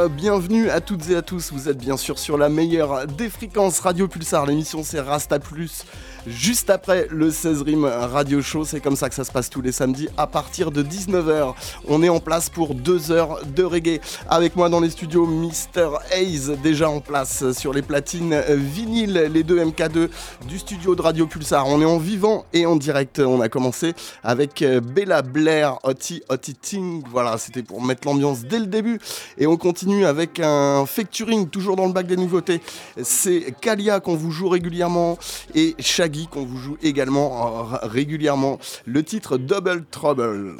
Euh, bienvenue à toutes et à tous. Vous êtes bien sûr sur la meilleure des fréquences Radio Pulsar. L'émission c'est Rasta Plus. Juste après le 16 Rim Radio Show, c'est comme ça que ça se passe tous les samedis à partir de 19h. On est en place pour deux heures de reggae. Avec moi dans les studios, Mr. Hayes, déjà en place sur les platines vinyles, les deux MK2 du studio de Radio Pulsar. On est en vivant et en direct. On a commencé avec Bella Blair, Otti Otti Ting. Voilà, c'était pour mettre l'ambiance dès le début. Et on continue avec un facturing, toujours dans le bac des nouveautés. C'est Kalia qu'on vous joue régulièrement et Shaggy qu'on vous joue également euh, régulièrement. Le titre Double Trouble.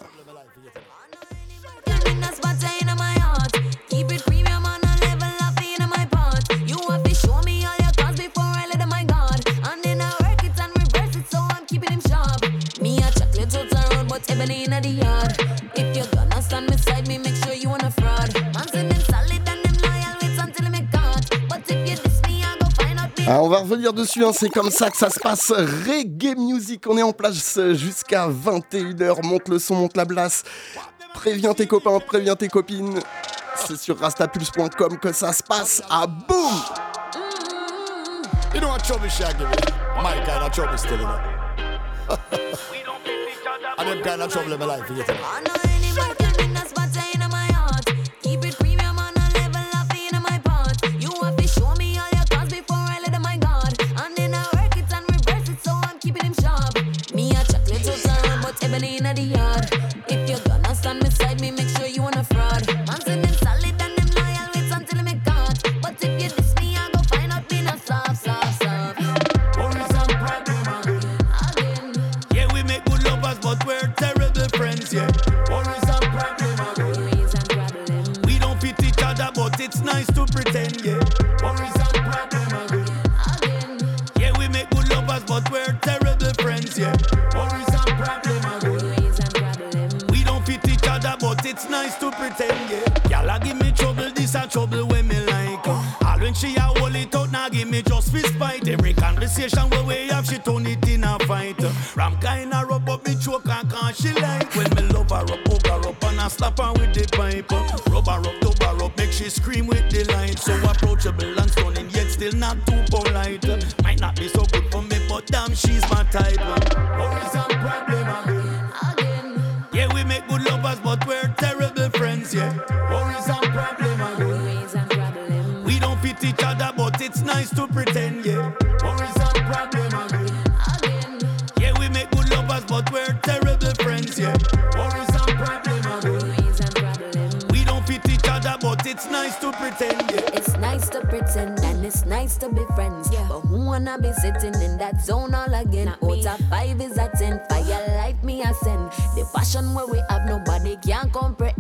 Ah, on va revenir dessus, hein. c'est comme ça que ça se passe. Reggae Music, on est en place jusqu'à 21h. Monte le son, monte la blasse. Préviens tes copains, préviens tes copines. C'est sur rastapulse.com que ça se passe. Ah boum! You know what trouble she give it? My kind of trouble still in it. and them kind of trouble in my life, you get? I know anybody can bring us, but I ain't my fist fight. Every conversation where we have, she turn it in a fight. Ram kind of rub up me choke and can't she like. When me love her up, hug her up and I slap her with the pipe. Rub her up, dub her up, make she scream with delight. So approachable and stunning, yet still not too polite. Might not be so good for me, but damn, she's my type. Pretend. Yeah, worries and problem again. Yeah, we make good lovers, but we're terrible friends. Yeah, worries and problem again. We don't fit each other, but it's nice to pretend. Yeah. It's nice to pretend and it's nice to be friends. yeah. But who wanna be sitting in that zone all again? Out of five is a ten. Fire light me a send. The passion where we have nobody can comprehend.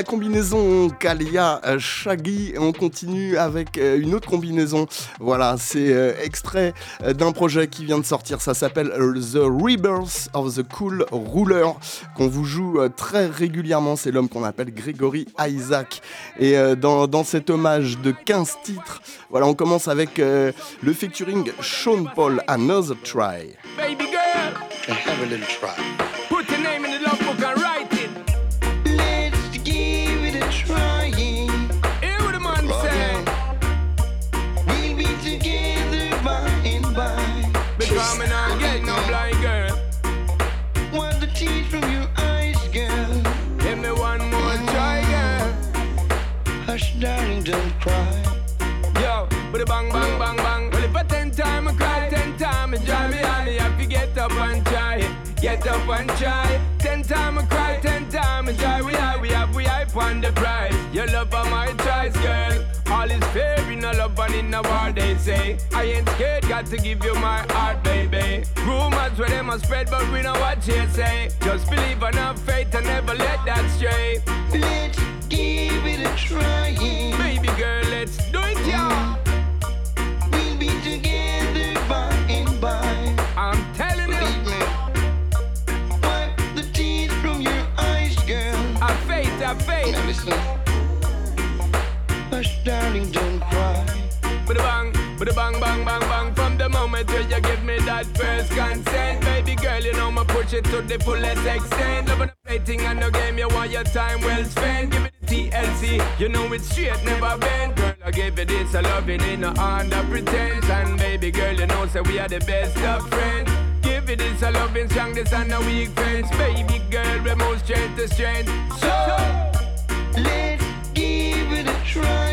La combinaison Kalia euh, Shaggy. On continue avec euh, une autre combinaison. Voilà, c'est euh, extrait d'un projet qui vient de sortir. Ça s'appelle The Rebirth of the Cool Ruler, qu'on vous joue très régulièrement. C'est l'homme qu'on appelle Gregory Isaac. Et dans, dans cet hommage de 15 titres, voilà, on commence avec le featuring Sean Paul, Another Try. Baby girl, have a little try. Hush, don't cry. Yo, but a bang, bang, bang, bang. Well, if I ten time I cry, ten time I drive me on me, have to get up and try it. Get up and try. Ten time I cry, ten time I try. We have, we have, we hype on the prize. Your love are my choice, girl. All is fair in a love and in a war, they say. I ain't scared, got to give you my heart, baby. Rumors where them a spread, but we know what you say. Just believe and have faith and never let that stray. Let's give it a try. Baby girl, let's do it, y'all. We'll be together by and by. I'm telling you. Wipe the tears from your eyes, girl. I faith, I faith. Now listen. Hush, darling, don't cry. But bang, but bang, bang, bang, bang. From the moment where you give me that first consent, baby girl, you know me push it to the fullest extent. Love and no game, you want your time well spent. Give TLC, you know it's straight, never bend. Girl, I gave you this, I love it in no under pretense. And baby girl, you know say we are the best of friends. Give it this, a loving strong, this and no weak friends. Baby girl, we move strength to strength. So, Let's give it a try.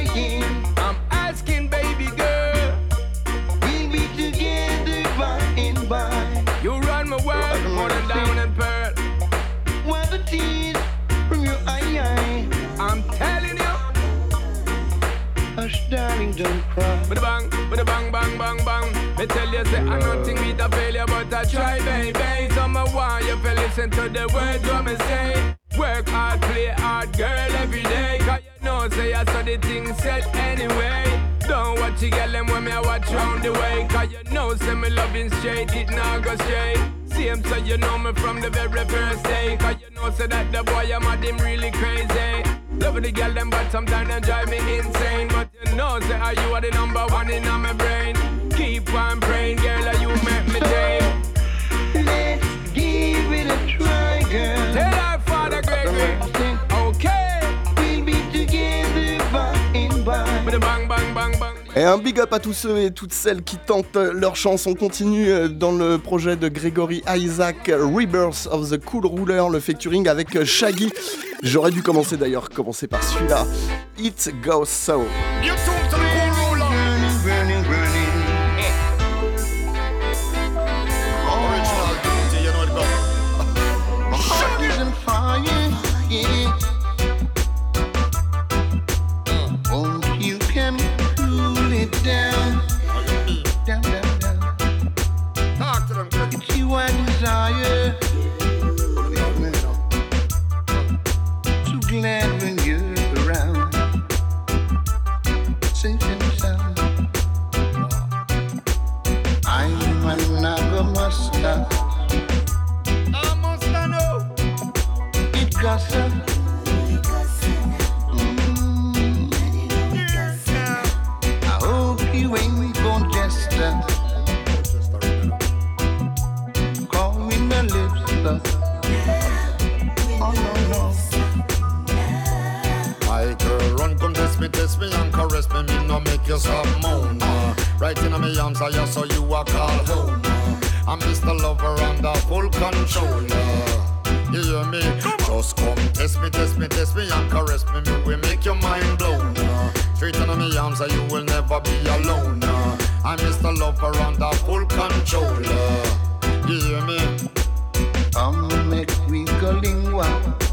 Don't cry. Bada bang, bada bang, bang, bang, bang. Me tell you, say I'm nothing with a failure, but I try, baby. So I want you to listen to the words what me say. Work hard, play hard, girl, every day. Cause you know, say I saw the thing said anyway. Don't watch you girl them when me I watch round the way. Cause you know, say me loving straight, it not go straight. Same so you know me from the very first day. Cause you know, say that the boy I'm at him really crazy. Loving the girl them, but sometimes they drive me insane. But you know, say are you are the number one in my brain. Keep on praying, girl, or you make me tame. Let's give it a try, girl. Tell our father Gregory, okay. We'll be together by and by. Et un big up à tous ceux et toutes celles qui tentent leur chance. On continue euh, dans le projet de Gregory Isaac, Rebirth of the Cool Ruler, le featuring avec euh, Shaggy. J'aurais dû commencer d'ailleurs, commencer par celui-là. It Goes So. me, kiss me and caress me, me no make you stop moan. Uh. Right in my arms, I so you are called home. Uh. I'm Mr. Lover under full control. Uh. You hear me? Come Just come, test me, test me, test me and caress me, me will make your mind blown. Uh. Straight in my arms, you will never be alone. Uh. I'm Mr. Lover under full control. Uh. You hear me? Come make me go lingua.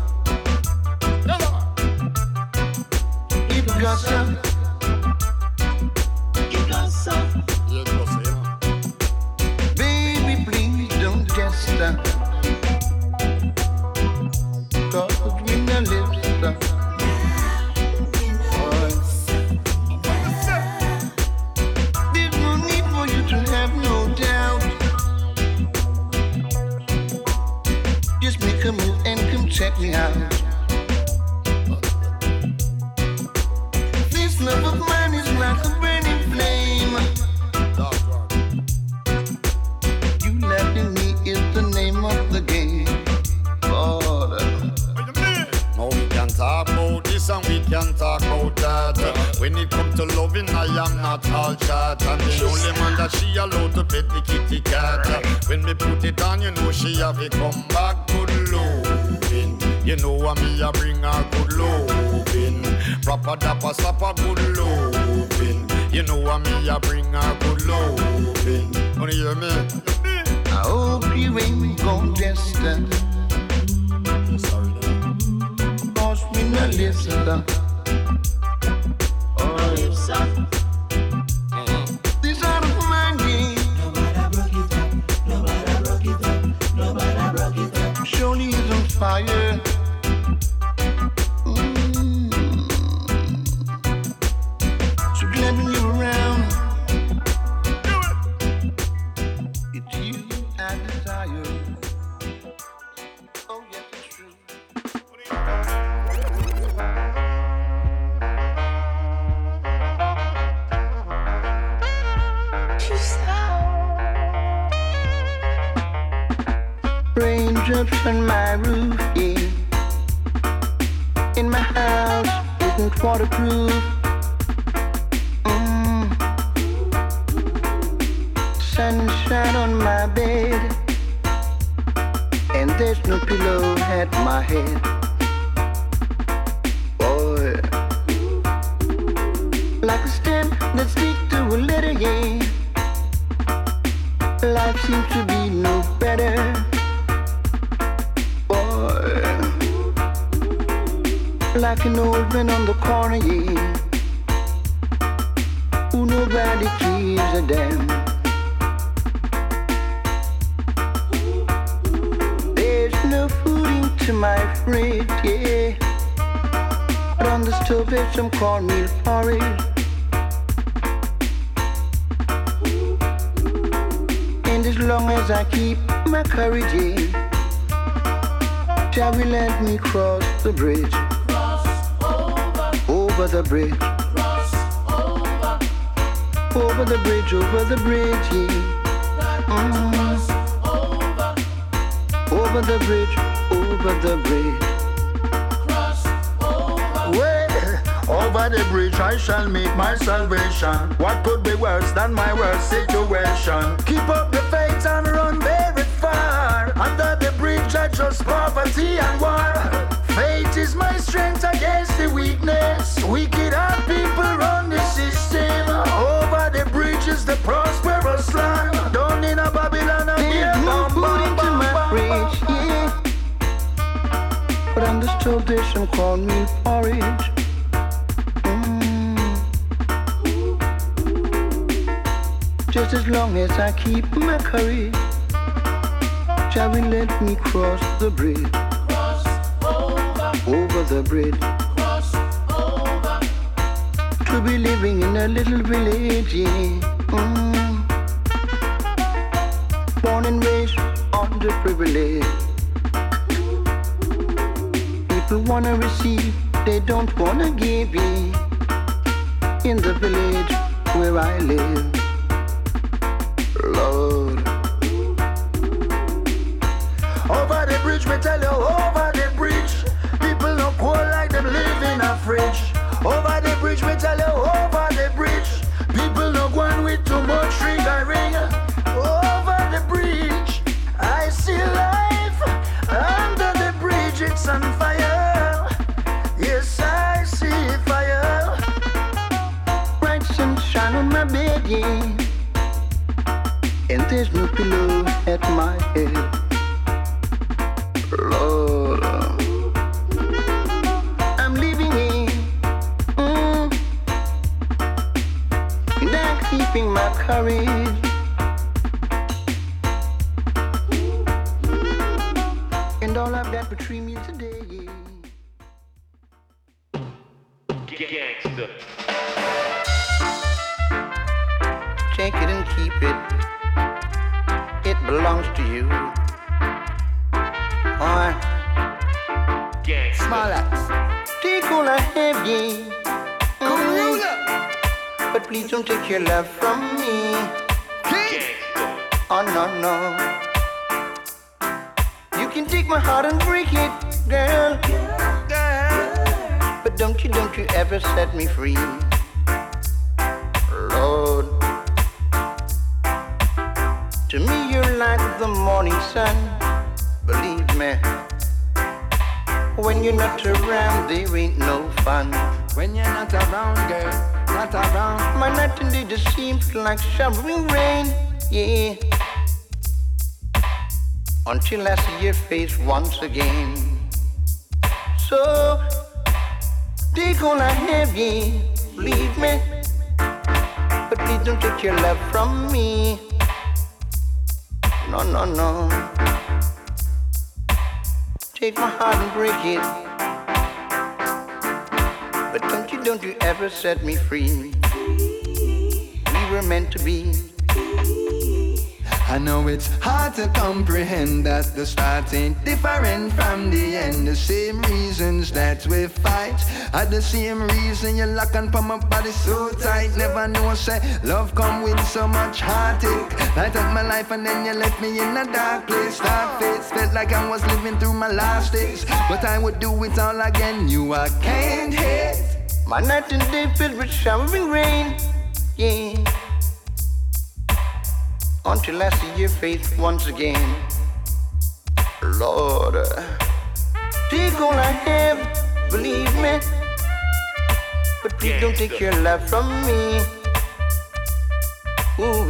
little dish and called me porridge. Mm. Just as long as I keep my courage, shall we let me cross the bridge? Cross over, over the bridge. To be living in a little village. Yeah. Mm. Born and raised under privilege wanna receive, they don't wanna give me. In the village where I live, once again. So, all I have, yeah, believe me. But please don't take your love from me. No, no, no. Take my heart and break it. But don't you, don't you ever set me free. We were meant to be. I know it's hard to comprehend that the start ain't different from the end. The same reasons that we fight are the same reason you lock on my body so tight. Never knew I say love come with so much heartache. Light up my life and then you left me in a dark place. Dark face felt like I was living through my last days, but I would do it all again. You I can't hate. My night and day filled with showering rain. Yeah. Until I see your face once again. Lord, all I have, believe me. But please don't take your love from me. Ooh,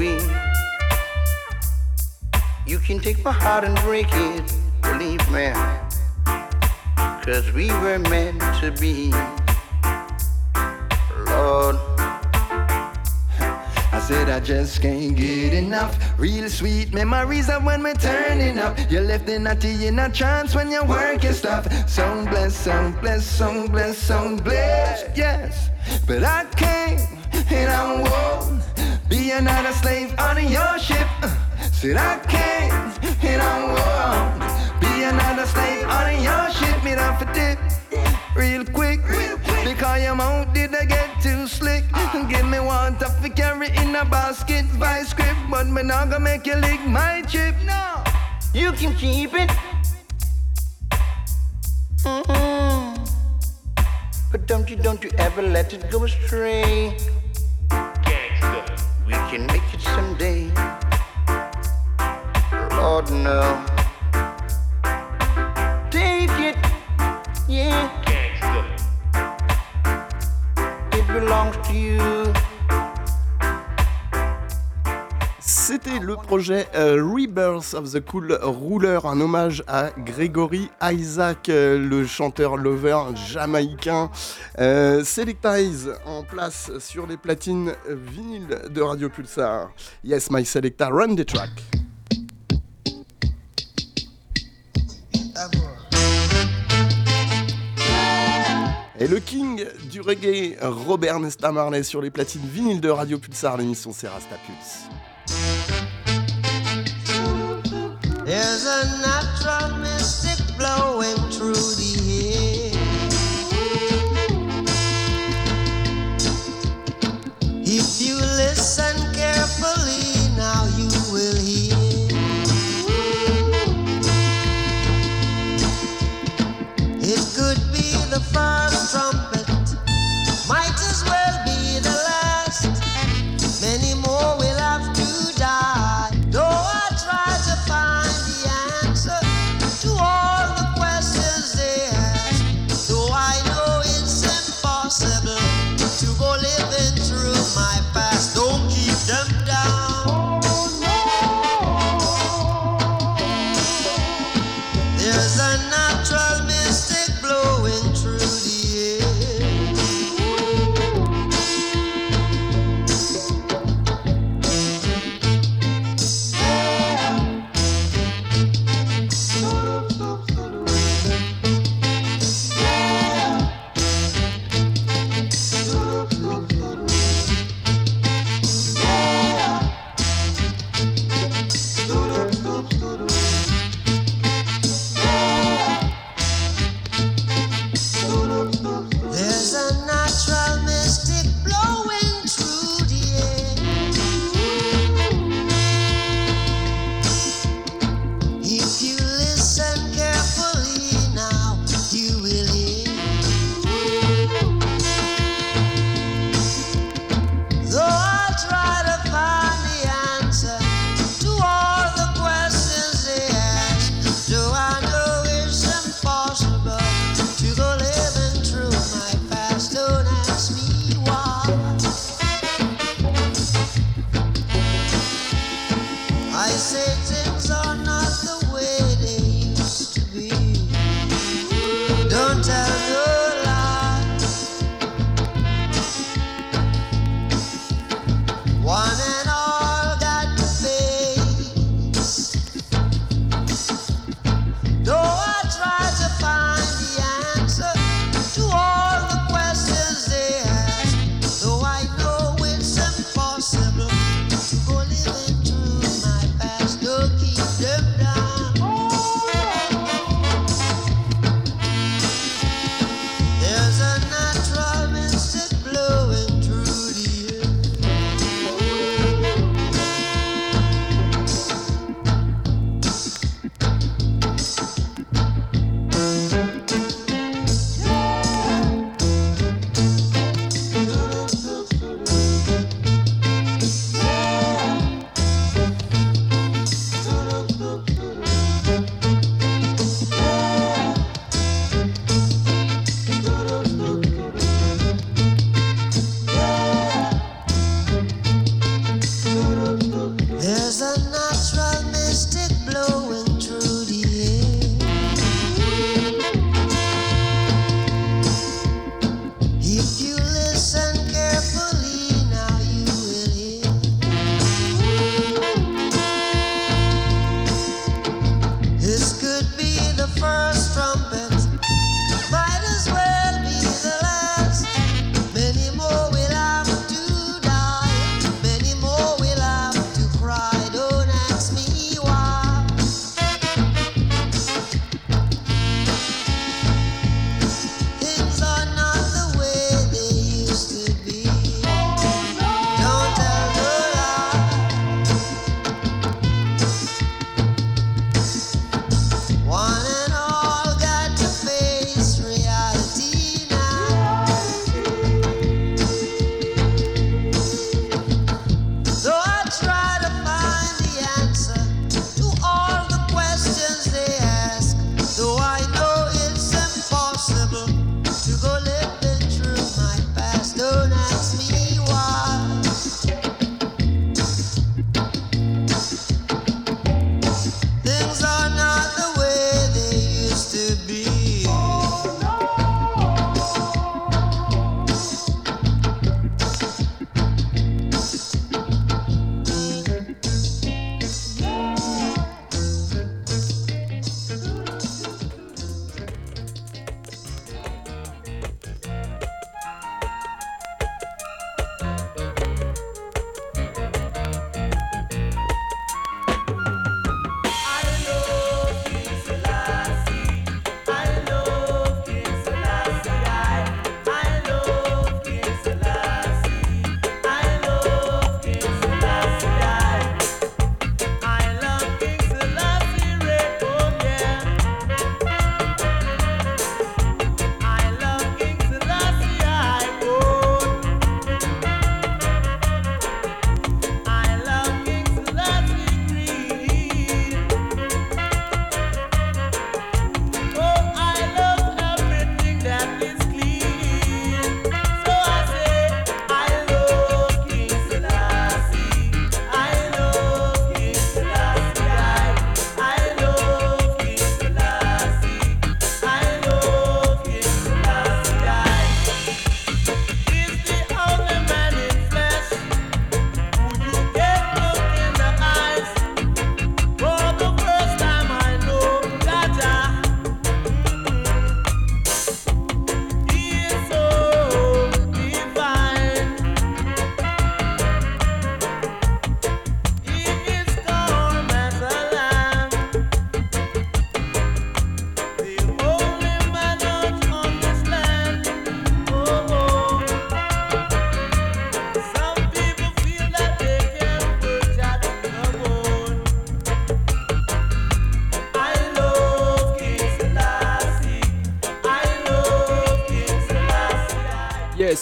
You can take my heart and break it, believe me. Cause we were meant to be. Lord. Said I just can't get enough. Real sweet memories of when we're turning up. You left the natty in a trance when your work is stuff. Song bless, song bless, song bless, song bless. Yes, but I can't and I won't be another slave on your ship. Said I can't and I won't be another slave on your ship. Me down for dip real quick. Because your mouth did I get too slick. Give me water for carry in a basket by script. But me not gonna make you lick my chip. No. You can keep it. Mm-mm. But don't you, don't you ever let it go astray. Gangster. We can make it someday. Lord, no. Take it, yeah. Belongs to you. C'était le projet euh, Rebirth of the Cool Ruler, un hommage à Gregory Isaac, euh, le chanteur lover jamaïcain. Euh, Selectize en place sur les platines vinyles de Radio Pulsar. Yes, my Selecta, run the track. Et le king du reggae, Robert Nesta Marley sur les platines vinyles de Radio Pulsar, l'émission c'est Pulse.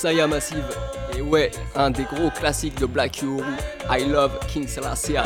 Am Massive. Et ouais, un des gros classiques de Black Uhuru, I Love King Selassie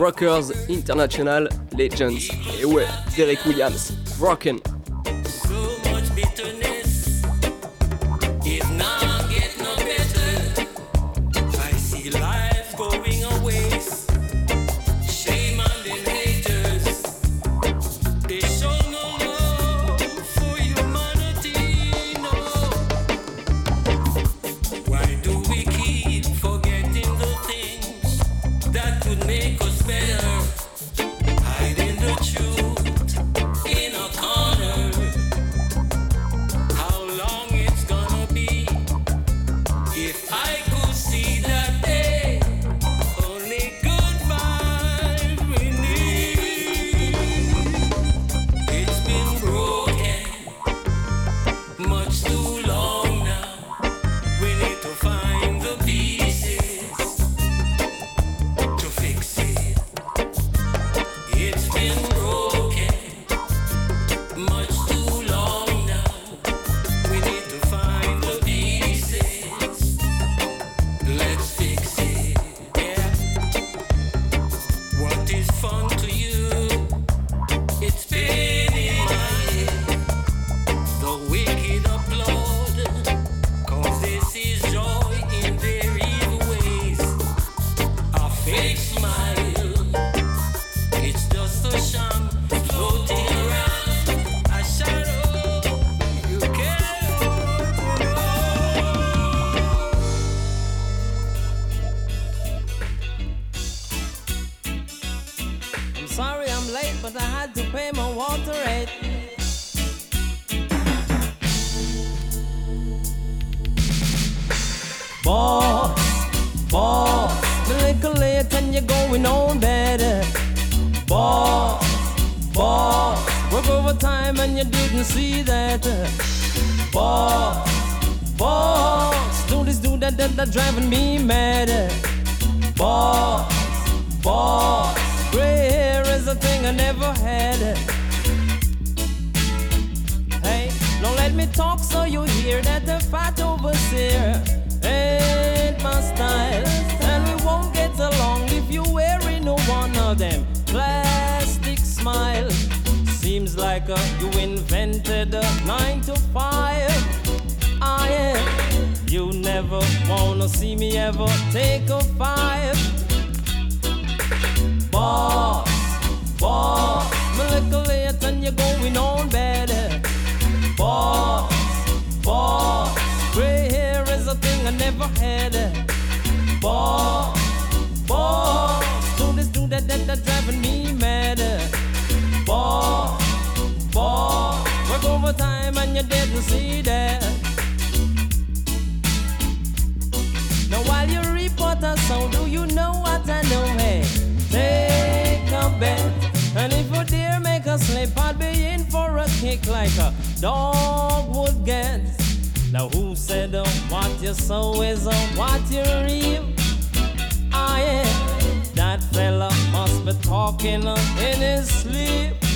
Rockers International Legends. Et ouais, Derek Williams, Broken. Work overtime and you didn't see that. Boss, boss, do this, do that, that, that driving me mad. Boss, boss, gray hair is a thing I never had. Hey, don't let me talk so you hear that the fat overseer ain't my style. And we won't get along if you wearing no one of them plastic smile. Seems like uh, you invented a nine to five. I am. You never wanna see me ever take a five. Boss, boss, me little late and you're going on better. Boss, boss, gray hair is a thing I never had. Boss, boss, do this, do that, that, that driving me mad. Boss, boss, work overtime and you didn't see that. Now while you report a sound, do you know what I know? Hey, take a bet. And if you dare make a slip, I'll be in for a kick like a dog would get. Now who said uh, what you sow is uh, what you reap? I am. That fella must be talking uh, in his sleep.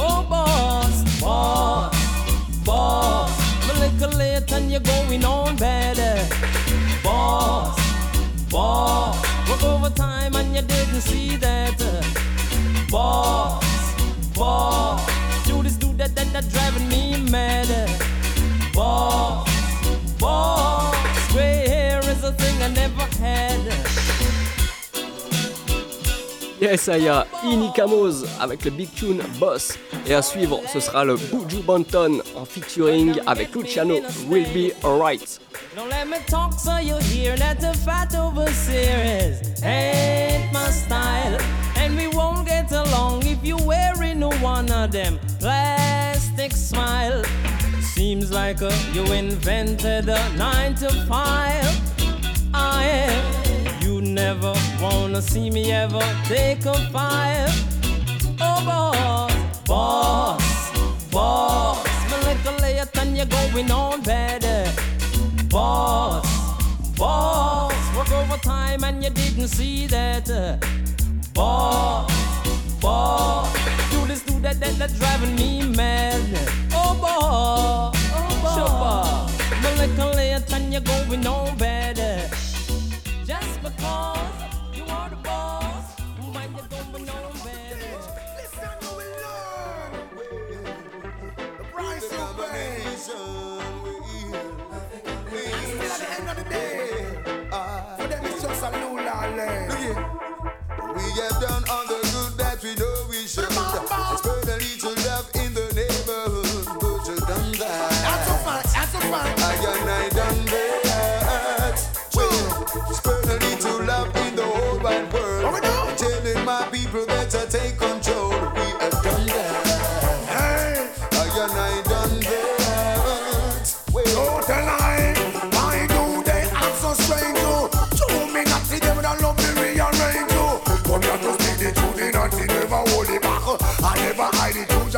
Oh boss, boss, boss. A little late and you're going on better. Boss, boss. Work overtime and you didn't see that. Boss, boss. Do this, do that, that, that driving me mad. Boss, boss. Gray hair is a thing I never had. Yes, est, Inikamos avec le big tune Boss. Et à suivre, ce sera le Buju Banton en featuring avec Luciano, Will Be Alright. Don't let me talk so you hear that the fat overseer is ain't my style. And we won't get along if you wearing one of them plastic smile. Seems like uh, you invented a nine to five. I am. Never wanna see me ever take a five. Oh boss, boss, boss. Me little late and you're going on better. Boss, boss. Work overtime and you didn't see that. Boss, boss. Do this, do that, that, that driving me mad. Oh boss, oh boss. Me little late and you're going on better. Just because you are the boss, when you're going on better. We have done all the good that we know we should. Spread a little love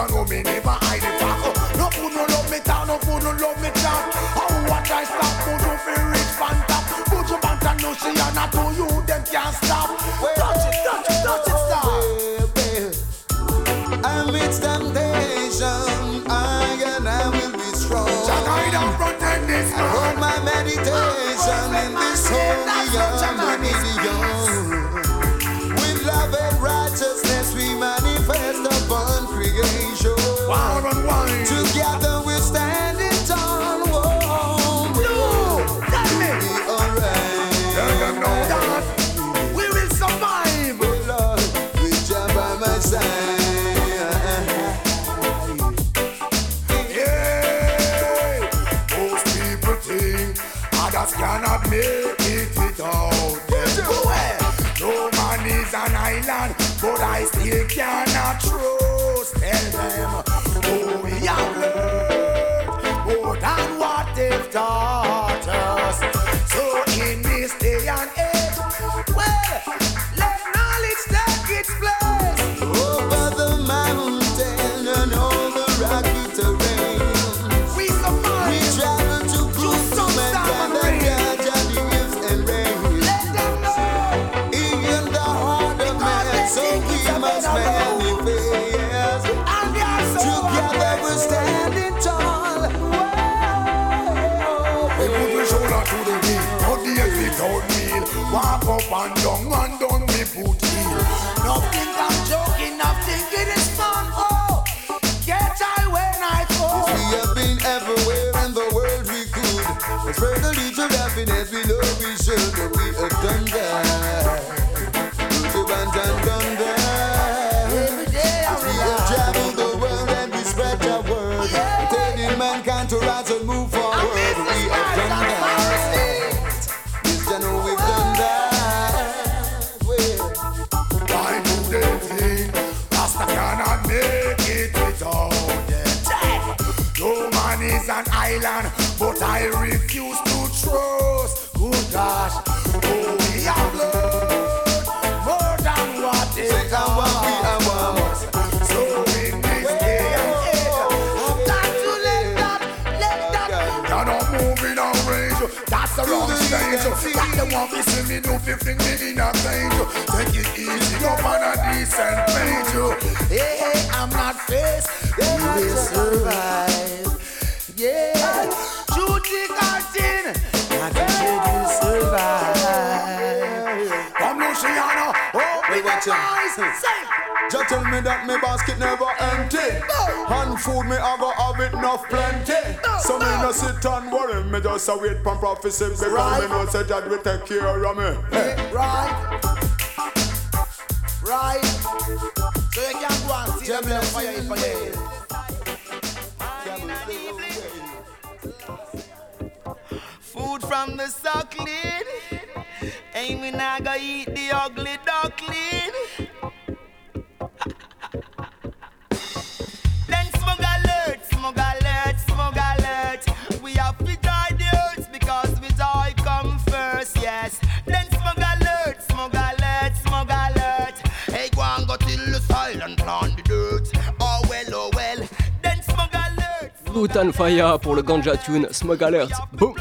the and know me never hide it back. oh. No food no love me down, no food no love me chat. How what I stop, food no feel rich fan top. Put your band and no she and not to you, them can't stop. Touch it, touch it, touch it, stop. Amidst temptation, I and I will be strong. Guide and protect this I hold my meditation in this holy harmony. With love and righteousness, we manifest One me see me do fi fling me in a cage. Take it easy, up on a decent page. Hey, hey, I'm not faced, we will survive. Yeah, shoot the curtain, I can you survive. Come Luciano, open your eyes, say. Just tell me that me basket never empty. And food me I go have it enough plenty. So me no sit and worry, me just a wait for prophecy because me know say that will take care of me. Hey. Right. Right. So you can go and see them like fire in fire. Food from the suckling. Ain't we not gonna eat the ugly duckling? Yes. Then smug alert, smug alert, smug alert. Hey, go and go till the silent plant the dirt. Oh well, oh well. Then smug alert. Boot and Fire pour le ganja tune Smog Alert. Boom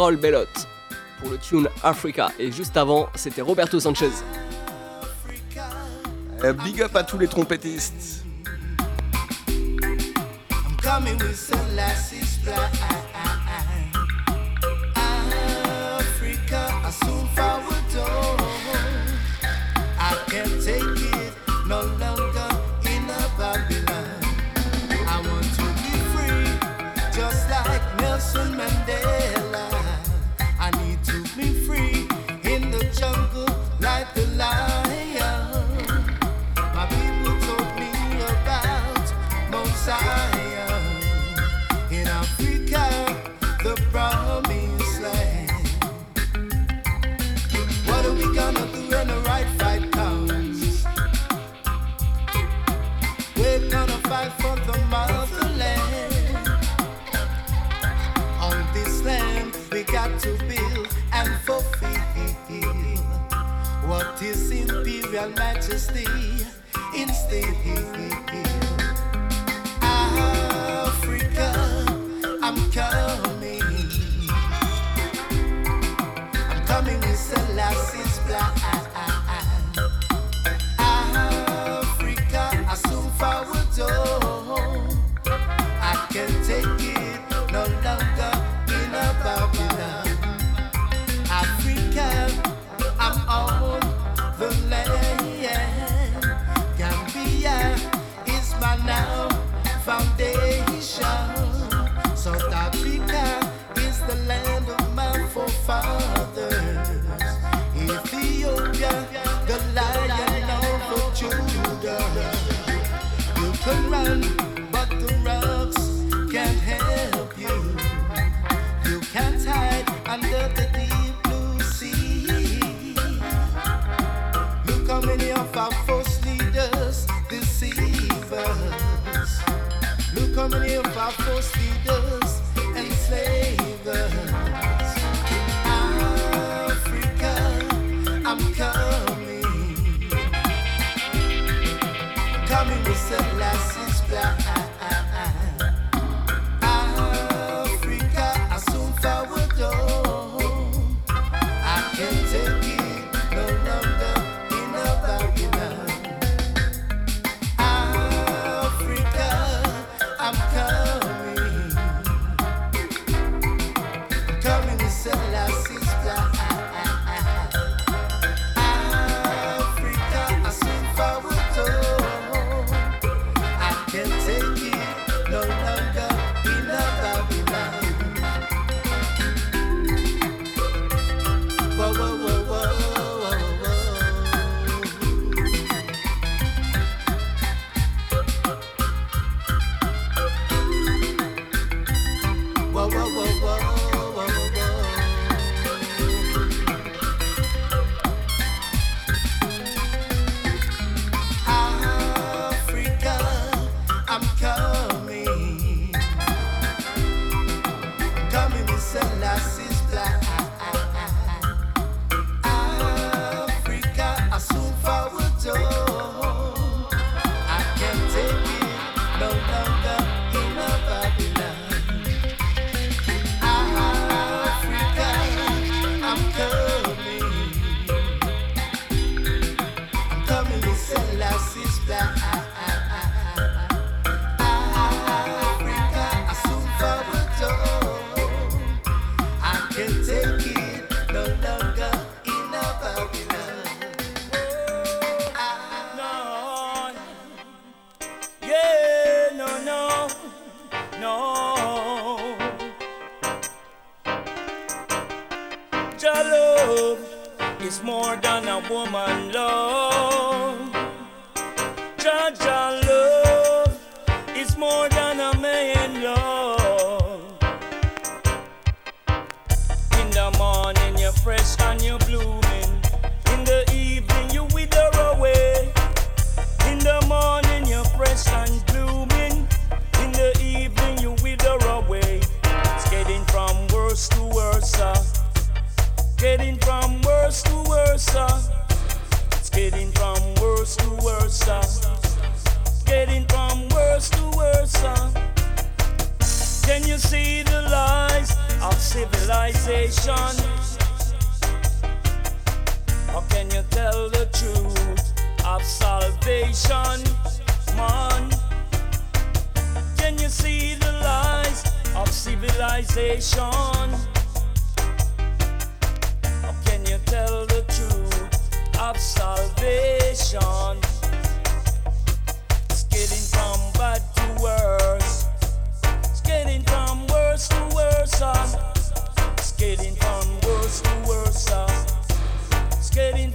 Cyril pour le tune Africa. Et juste avant, c'était Roberto Sanchez. Eh, big up à tous les trompettistes. Your majesty instead. you can run, but the rocks can't help you. You can't hide under the deep blue sea. Look how many of our false leaders deceive us. Look how many of our false leaders enslave us. 我们。sun. Then you see the lies of civilization. Or can you tell the truth of salvation, man? Can you see the lies of civilization? Or can you tell the truth of salvation? worse. It's getting from worse to worse. It's getting from worse to worse. It's getting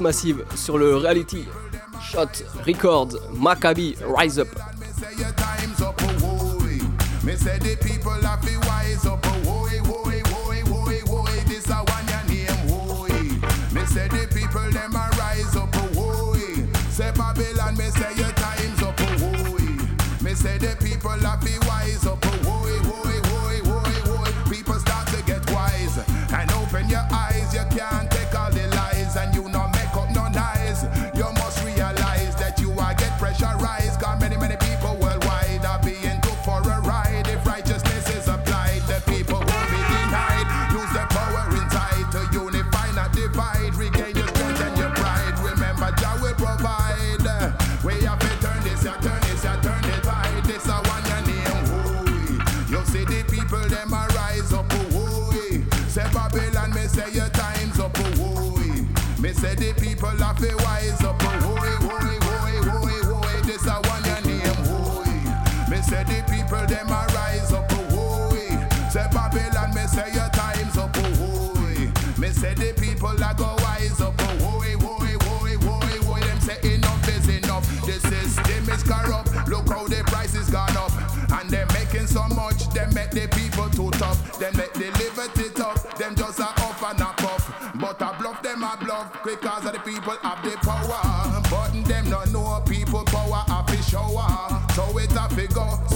Massive sur le Reality Shot record. Maccabi Rise Up. Say the people wise up, Said the people have to wise up. Oh, hey, oh, hey, oh, hey, this I want your name. Oh. Me said the people them a rise up. Oh, hey. Say Babylon, me say your time's up. Oh, hey. Me said the people a go wise up. Oh, hey, oh, hey, oh, hey. Them say enough is enough. The system is corrupt. Look how the price is gone up, and they're making so much. They make the people too tough. They make the love quick cause of the people have the power. But them no know people power have to shower. Uh, so it's a figure.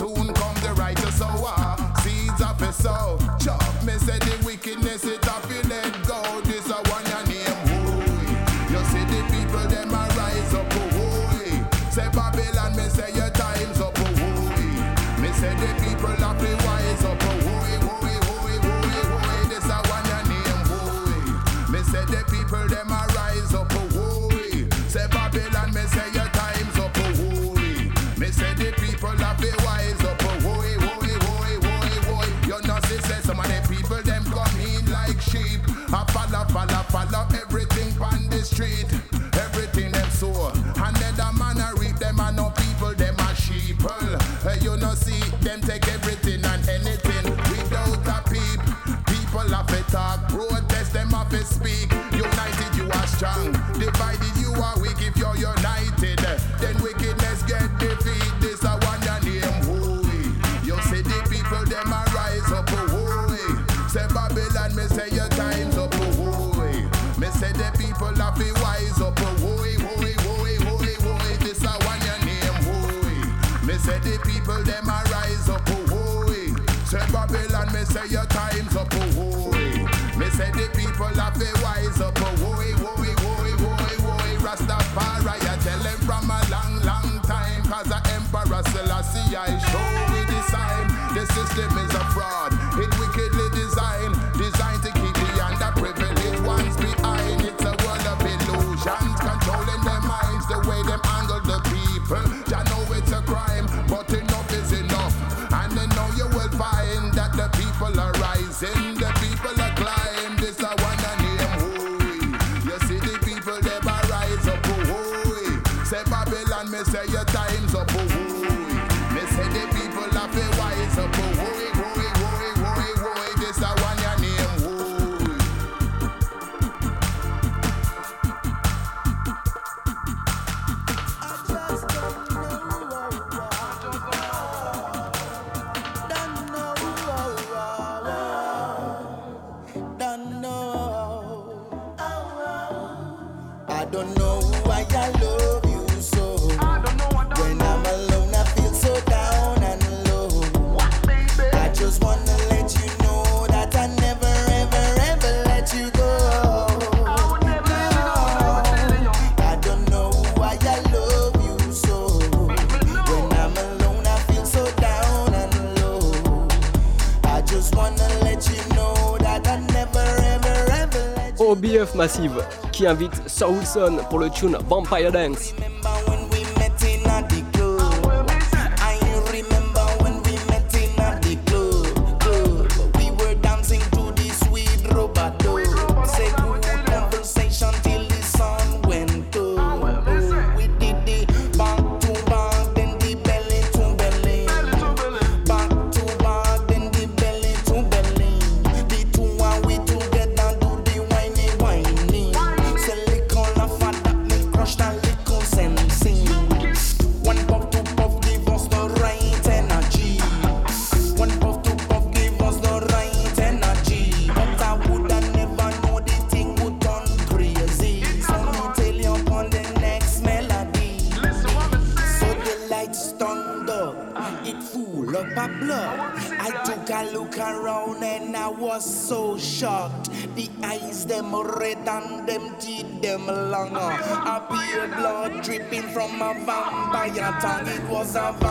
speak. United, you are strong. Divided, you are weak. If you're united, then wickedness get defeat. This a one your name, holy. You see the people, them a rise up, holy. Say Babylon, me say your time's up, holy. Me say the people have be wise up, holy, holy, holy, holy, holy. This a one your name, holy. Me say the people, them a rise up, holy. Say Babylon, me say your time's up, holy have to wise up. Oh, woy, woy, woy, woy, woy. Rastafari, I tell him from a long, long time. Cause the Emperor Selassie, I show we the sign. The system is a fraud. It wickedly designed. Massive qui invite Sir Wilson pour le tune Vampire Dance. I'm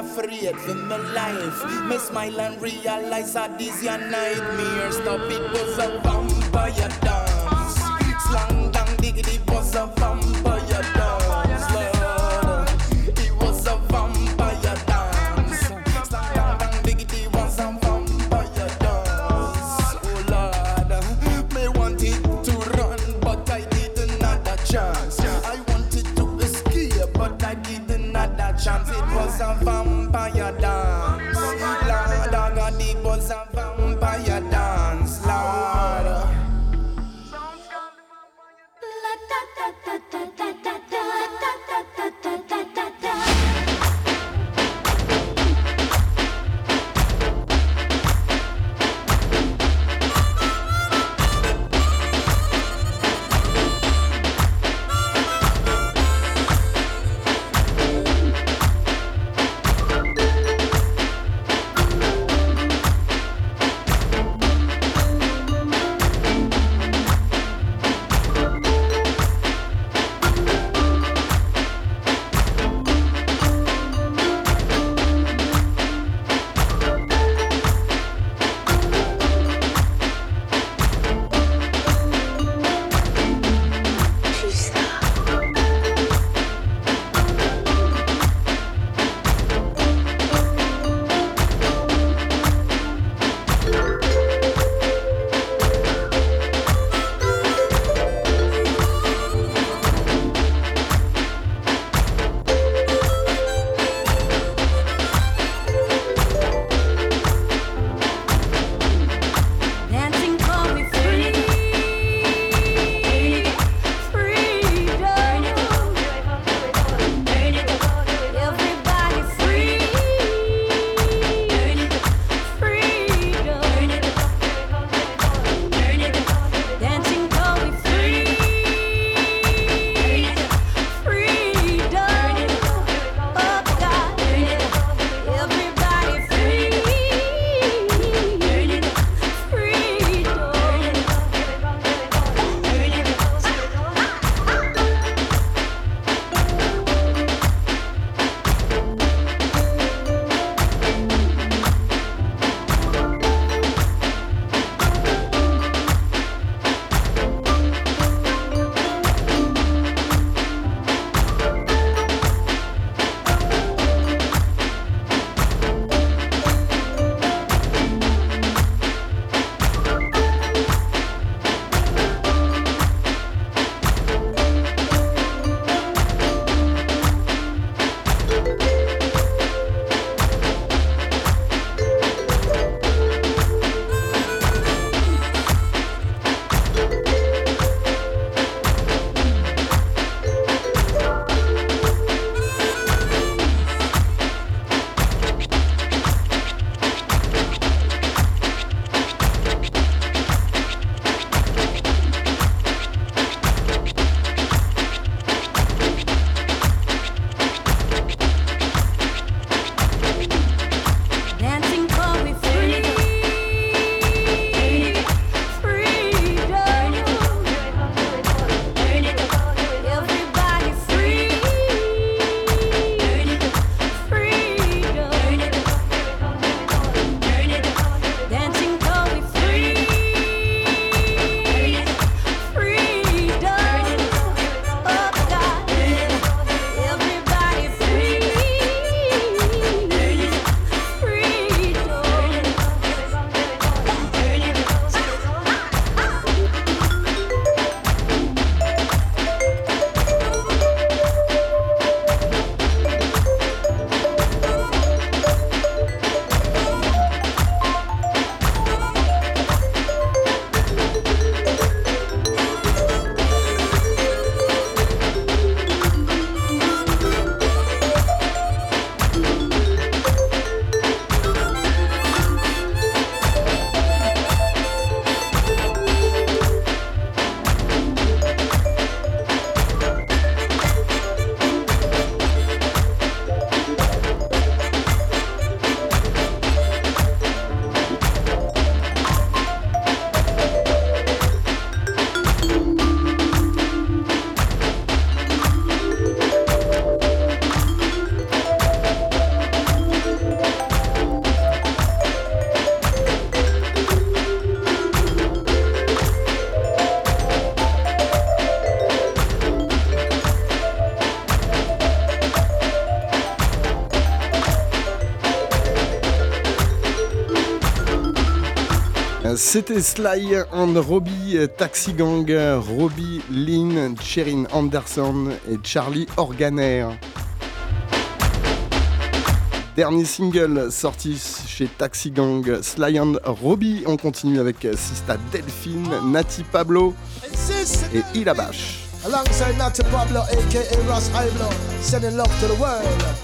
afraid for my life. Me smile and realize that this your nightmare. Stop it, cause a vampire. C'était Sly and Robbie Taxi Gang, Robbie Lynn, Sherin Anderson et Charlie Organer. Dernier single sorti chez Taxi Gang, Sly and Robbie. On continue avec Sista Delphine, Nati Pablo et Ilabash. Alongside Natty Pablo, aka Ross sending love to the world.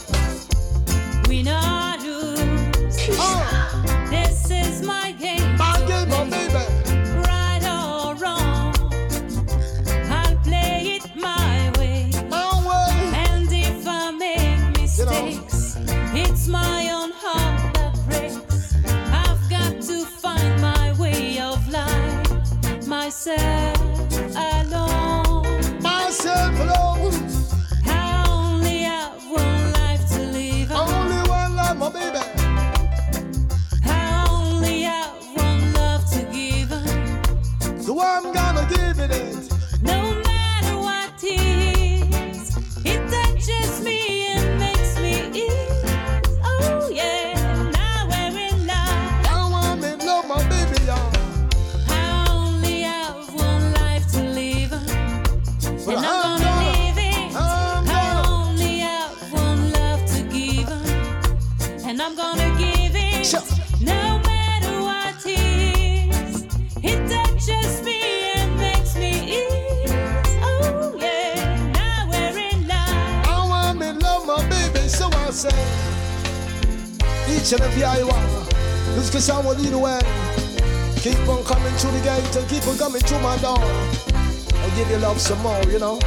You know.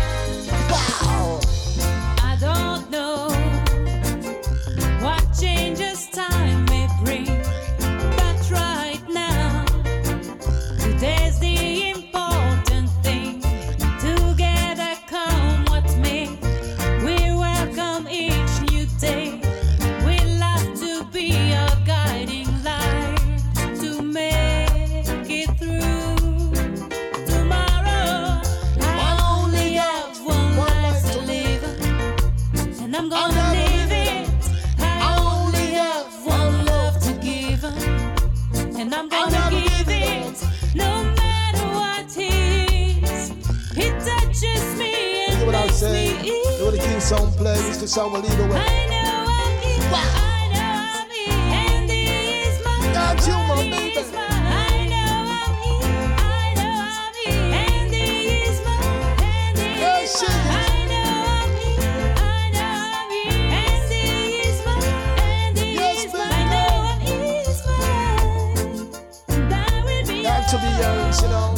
To be yours, you know.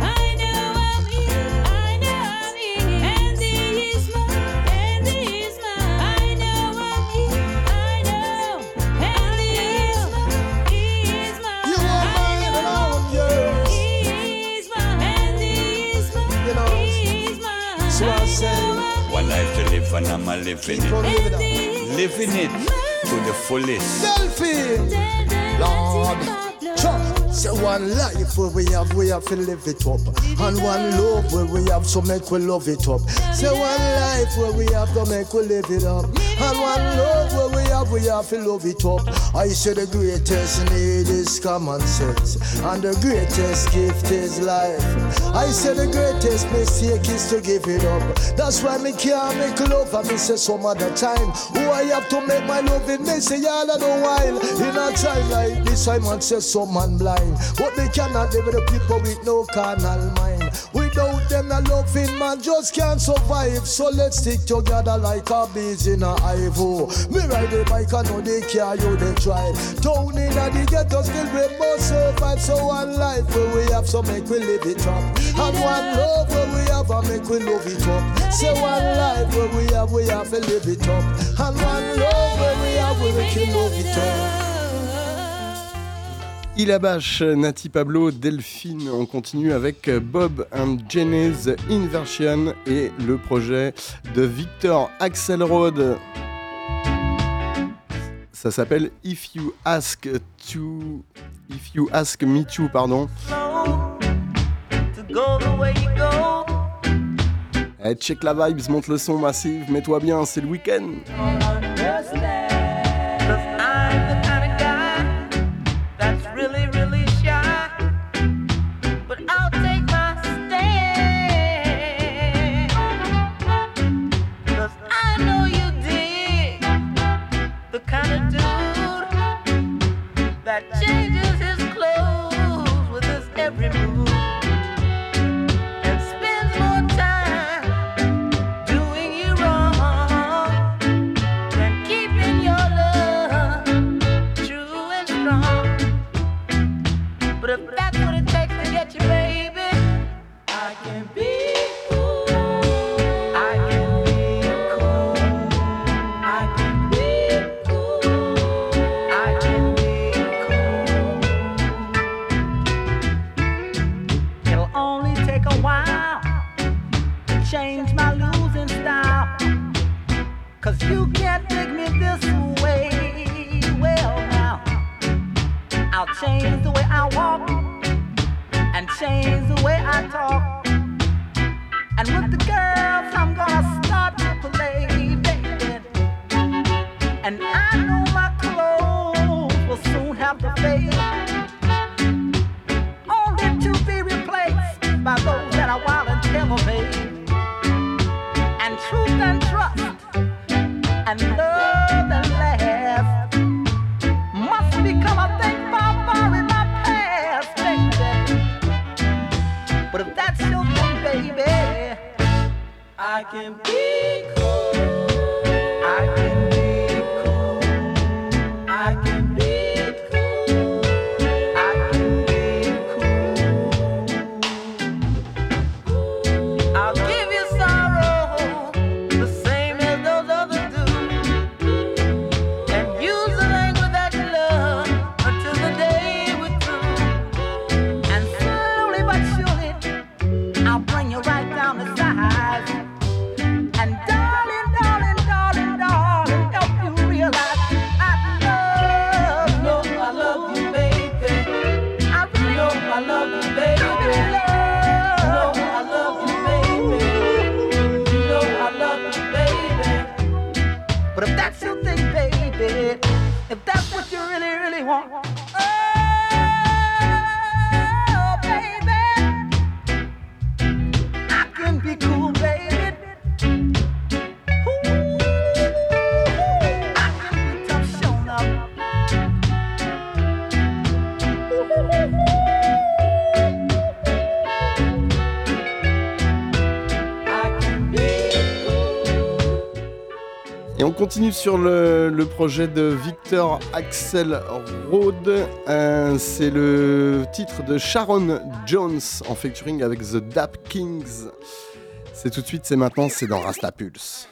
I know I'm in, I know I'm in, and he is mine, and he is mine. I know I'm in, I know, and he is mine, he is mine. You are mine and I'm yours. He is mine, and he is mine, You know. he is mine. So I say, One life to live and I'm a living it. living up. Living it to the fullest. Delphine, Lord, Chuck. Say one life where we have, we have to live it up. And one love where we have, so make we love it up. Say one life where we have to make we live it up. And one love where we have, we have to love it up. I say the greatest need is common sense. And the greatest gift is life. I say the greatest mistake is to give it up. That's why me can't make love and me say some other time. Who I have to make my love in me say all of the while. In a time like this, I might say some man blind. But they cannot live with the people with no carnal mind. Without them, the loving man just can't survive. So let's stick together like a bees in a hive. oh. Me ride the bike, I know they care you, they try. Down in the ghetto, still we must survive. So one life where we have, so make we live it up. And one love where we have, and make we love it up. Say one life where we have, we have to live it up. And one love where we have, we can love it up. Ilabash, Nati Pablo, Delphine. On continue avec Bob and Jenny's Inversion et le projet de Victor Axelrod. Ça s'appelle If You Ask to If You Ask Me To, pardon. go. Eh, check la vibes, monte le son massive, mets-toi bien, c'est le week-end. change the way I walk and change the way I talk. And with the girls, I'm gonna start to play, baby. And I know my clothes will soon have to fade. can be. continue sur le, projet de Victor Axel Rode. Euh, c'est le titre de Sharon Jones en featuring avec The Dap Kings. C'est tout de suite, c'est maintenant, c'est dans Rasta Pulse.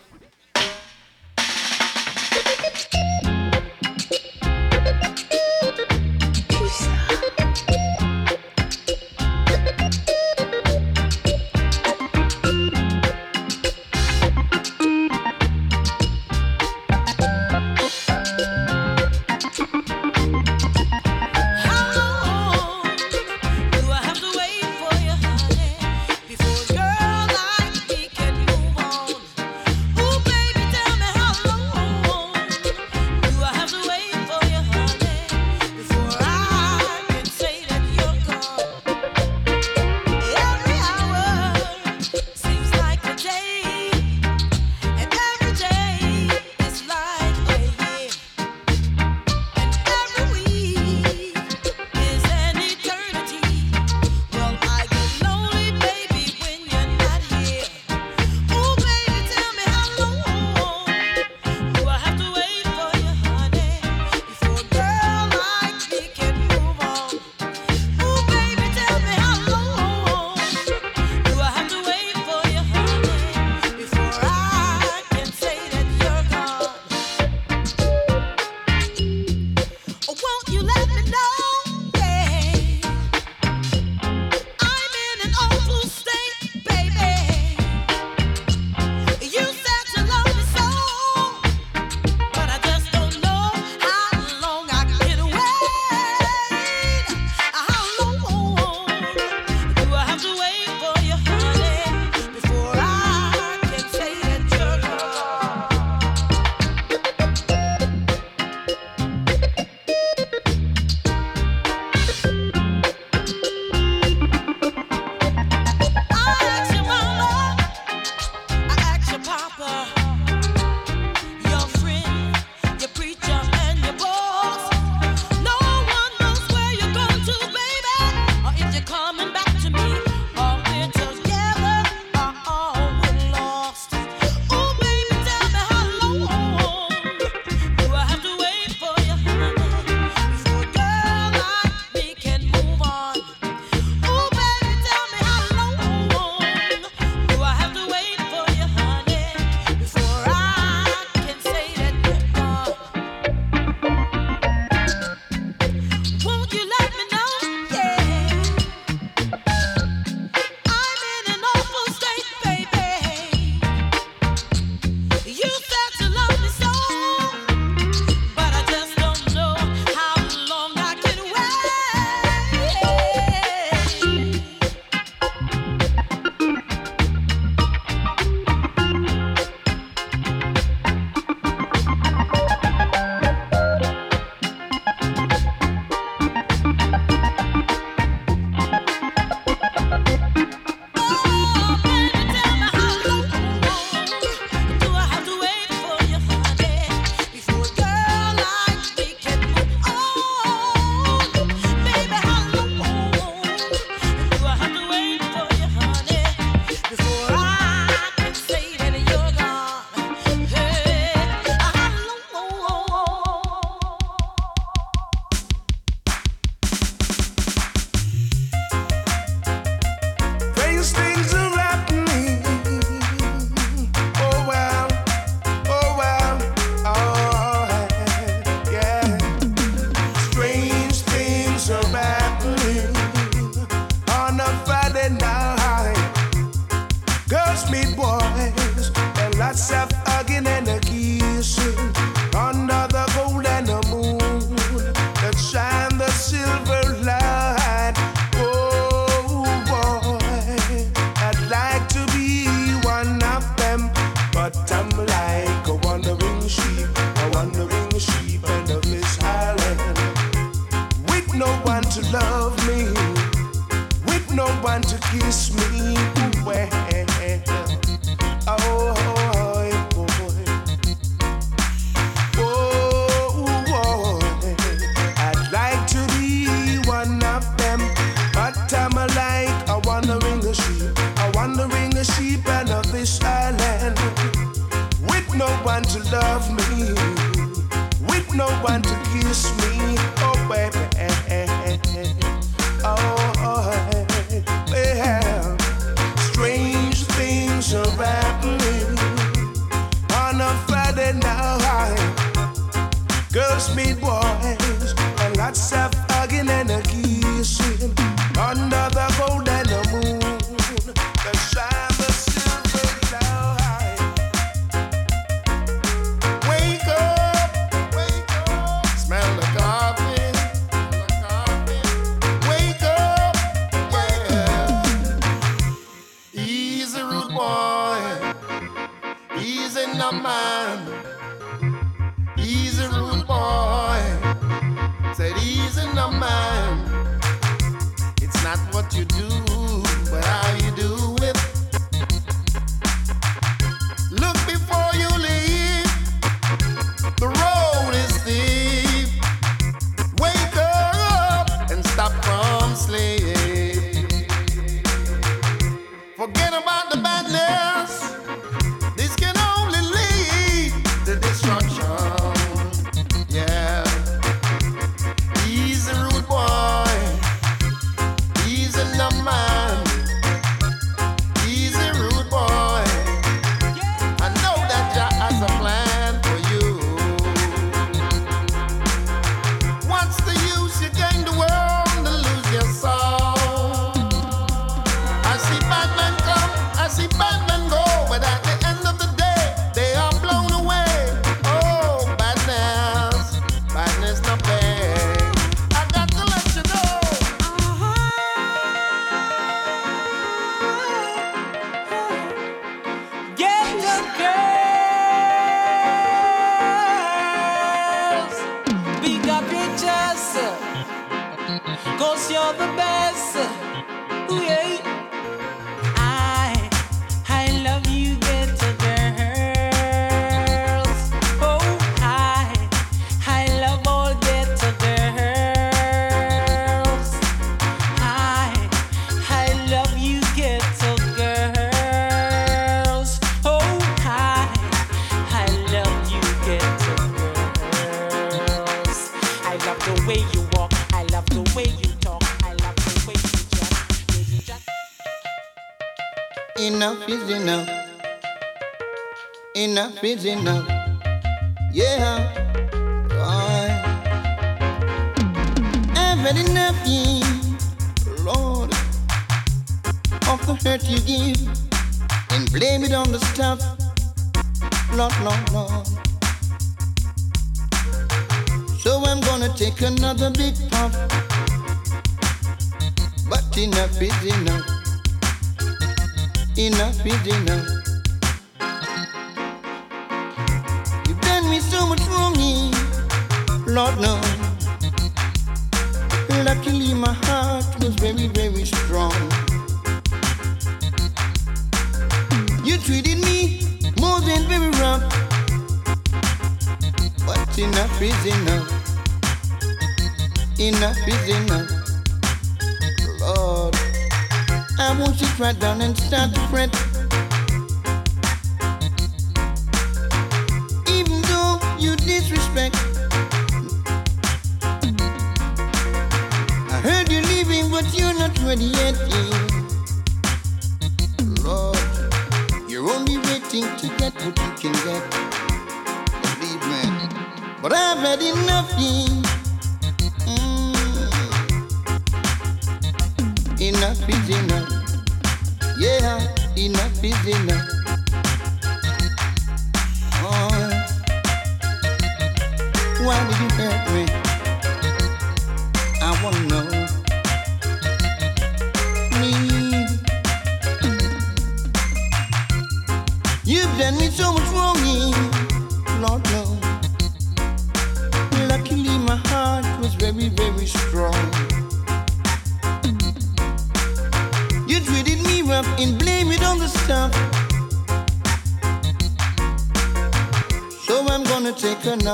Is enough.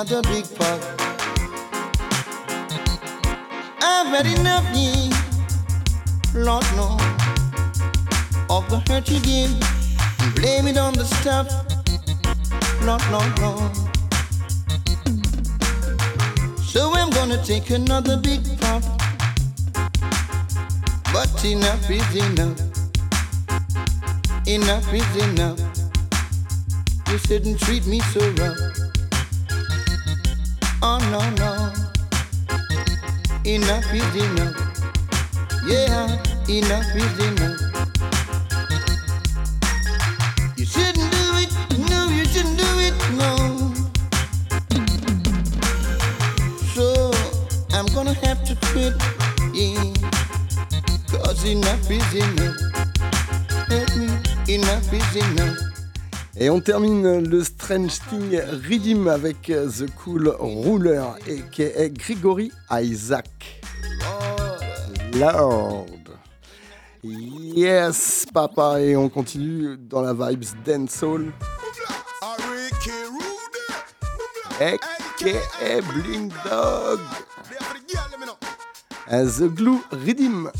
Take another big puff. I've had enough, yeah, Lord, no, of the hurt you give. And blame it on the stuff, Lord, no, no. So I'm gonna take another big puff. But enough is enough. Enough is enough. You shouldn't treat me so rough. Oh no no. Enough is enough. Yeah, enough is enough. You shouldn't do it. No, you shouldn't do it. No. So I'm gonna have to quit. Yeah. Cause enough is enough. Help me. Enough is enough. Et on termine le Strange Thing Rhythm avec euh, The Cool Ruler et Grigory Isaac. Lord. Yes, papa. Et on continue dans la vibes dancehall. A.K.A. Bling Dog. As the Glue Rhythm.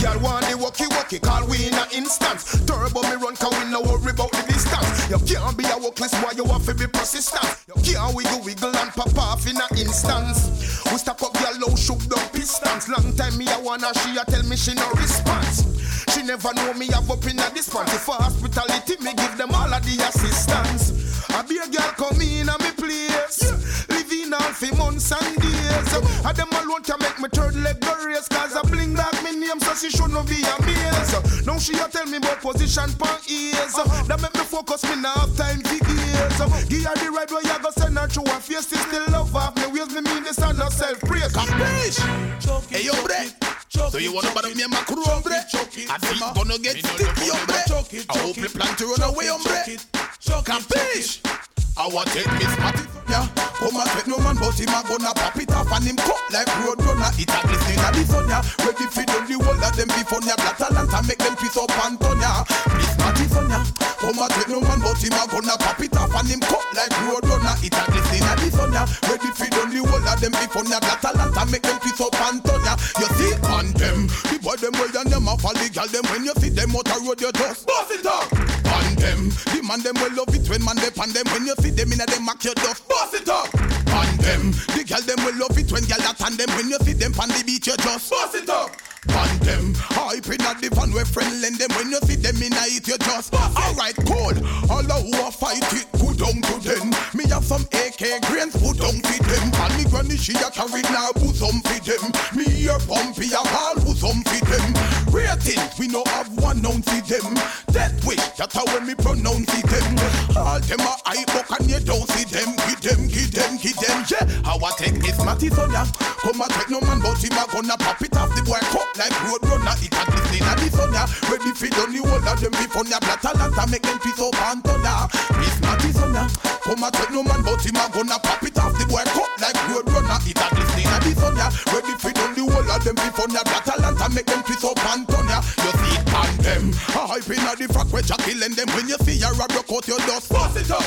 Girl want the walkie walkie, call we in an instance. Turbo me run, cause we no worry about the distance. You can't be a workless boy, you have to be persistent. You can't wiggle wiggle and pop off in an instance. We stack up girl low shook down pistons. Long time me I wanna she a tell me she no response. She never know me have up in a dispense. For hospitality, me give them all of the assistance. I be a girl come in a me place. Living on for months and days. And them alone can make me third leg go race. Cause I bling back me name so she should not be amazed. Now she a tell me about position pan ears. That make me focus me now have time for years. Give her the right way you go send her through her face. She still love half me ways me mean this and not self praise. Capiche? Hey hombre. So you wanna bother me and my crew, hombre? I think gonna get sticky, hombre. I hope you plan to run away, hombre. Capiche? I want take Miss Matty, yeah. Come and take no man, but him a gonna pop it off and him cut like road runner. It a glistening at the sun, yeah. Ready for the whole of them before ya. Black talent and make them piece up and turn, yeah. Miss Matty, son, yeah. Come and take no man, but him a gonna pop it off and him cut like road runner. It a glistening at the sun, yeah. Ready for the whole of them before ya. Black talent and make them piece up and turn, yeah. You see on them, the boy them way and them a the girl them when you see them out a road you just bust it up. Them, the man them will love it when man they pan them when you see them in a them mac your just bust it up. On them, the girl them will love it when girl that on them when you see them on the beach you just bust it up. On them, I in at the van where friend lend them when you see them in a it you just bust it. Alright, cool. All the who a fight it, put down to them. Me have some AK grains, put down to them. And me granny she a carry now, put some for them. Me ear pumpy a call, put some for them. Rating, we no have one ounce for them. Death wish, that's how when me pronounce it them. All them a hype buck and you don't see them. Give them, give them, give them, yeah. How I take this matty son ya. Come and take no man, but him a gonna pop it off the boy cut like road runner. It a glistening at the sun ya. Ready for done the whole of them before ya. Black talent and make them piece up and ya. This matty son ya. Come and take no man, but him a gonna pop it off the boy cut like road runner. It a glistening at the sun ya. Ready for done the whole of them before ya. Black talent and make them piece up and ya. You see it on them. A hype in at the frack where Jackie lend them. When you see ya rub your coat, you just bust it up.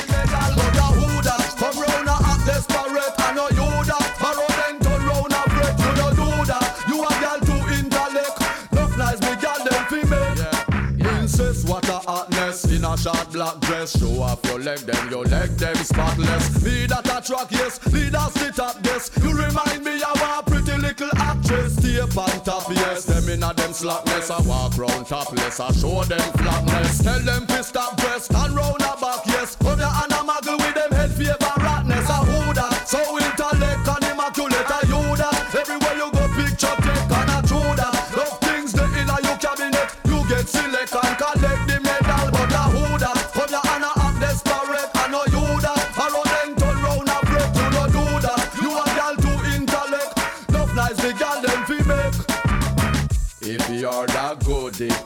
From round a act desperate, I know you that. Borrow then turn round a break, you don't do that. You a girl too intellect, enough nice me girl them fi make. Incest, what a hotness in a short black dress. Show off your leg, then your leg them spotless. Me that a track, yes, lead us sit up this. You remind me of a little actress. Stay on top, yes. Them in a them slackness, I walk round topless. I show them flatness. Tell them to stop dress, stand round a back, yes. Come here and a muggle with them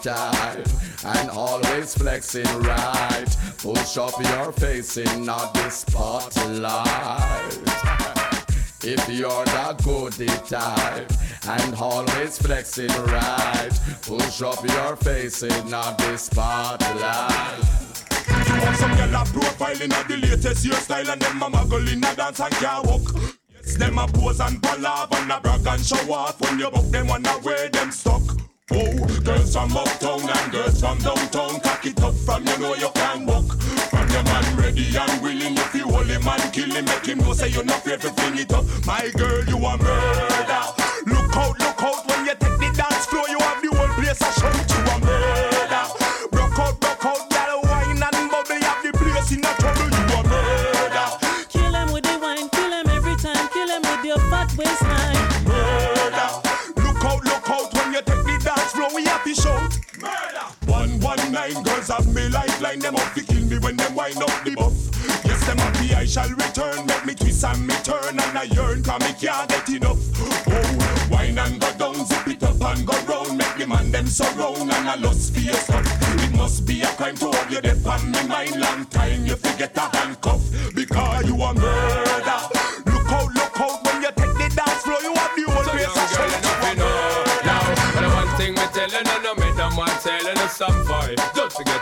and always flexing right. Push up your face in not the spotlight. If you're the goody type and always flexing right, push up your face in not the spotlight. Want some girl a profile in the latest hairstyle and them a muggle in a dance and can't walk. Yes, them a pose and palaver and a brag and show off when you buck them on the way them stuck. Oh, girls from uptown and girls from downtown, cock it up from you know you can walk. From your man ready and willing, if you hold him and kill him, make him know say you're not afraid to fling it up. My girl, you a murder. Look out, look out when you take the dance floor, you have the whole place a shout you a Nine girls have me lifeline, them up to kill me when them wind up the buff. Yes, them happy I shall return, make me twist and me turn and I yearn, cause me can't get enough. Oh, wine and go down, zip it up and go round, make me man them surround and I lost for your stuff. It must be a crime to hold you dead on me mind long time, you forget a handcuff,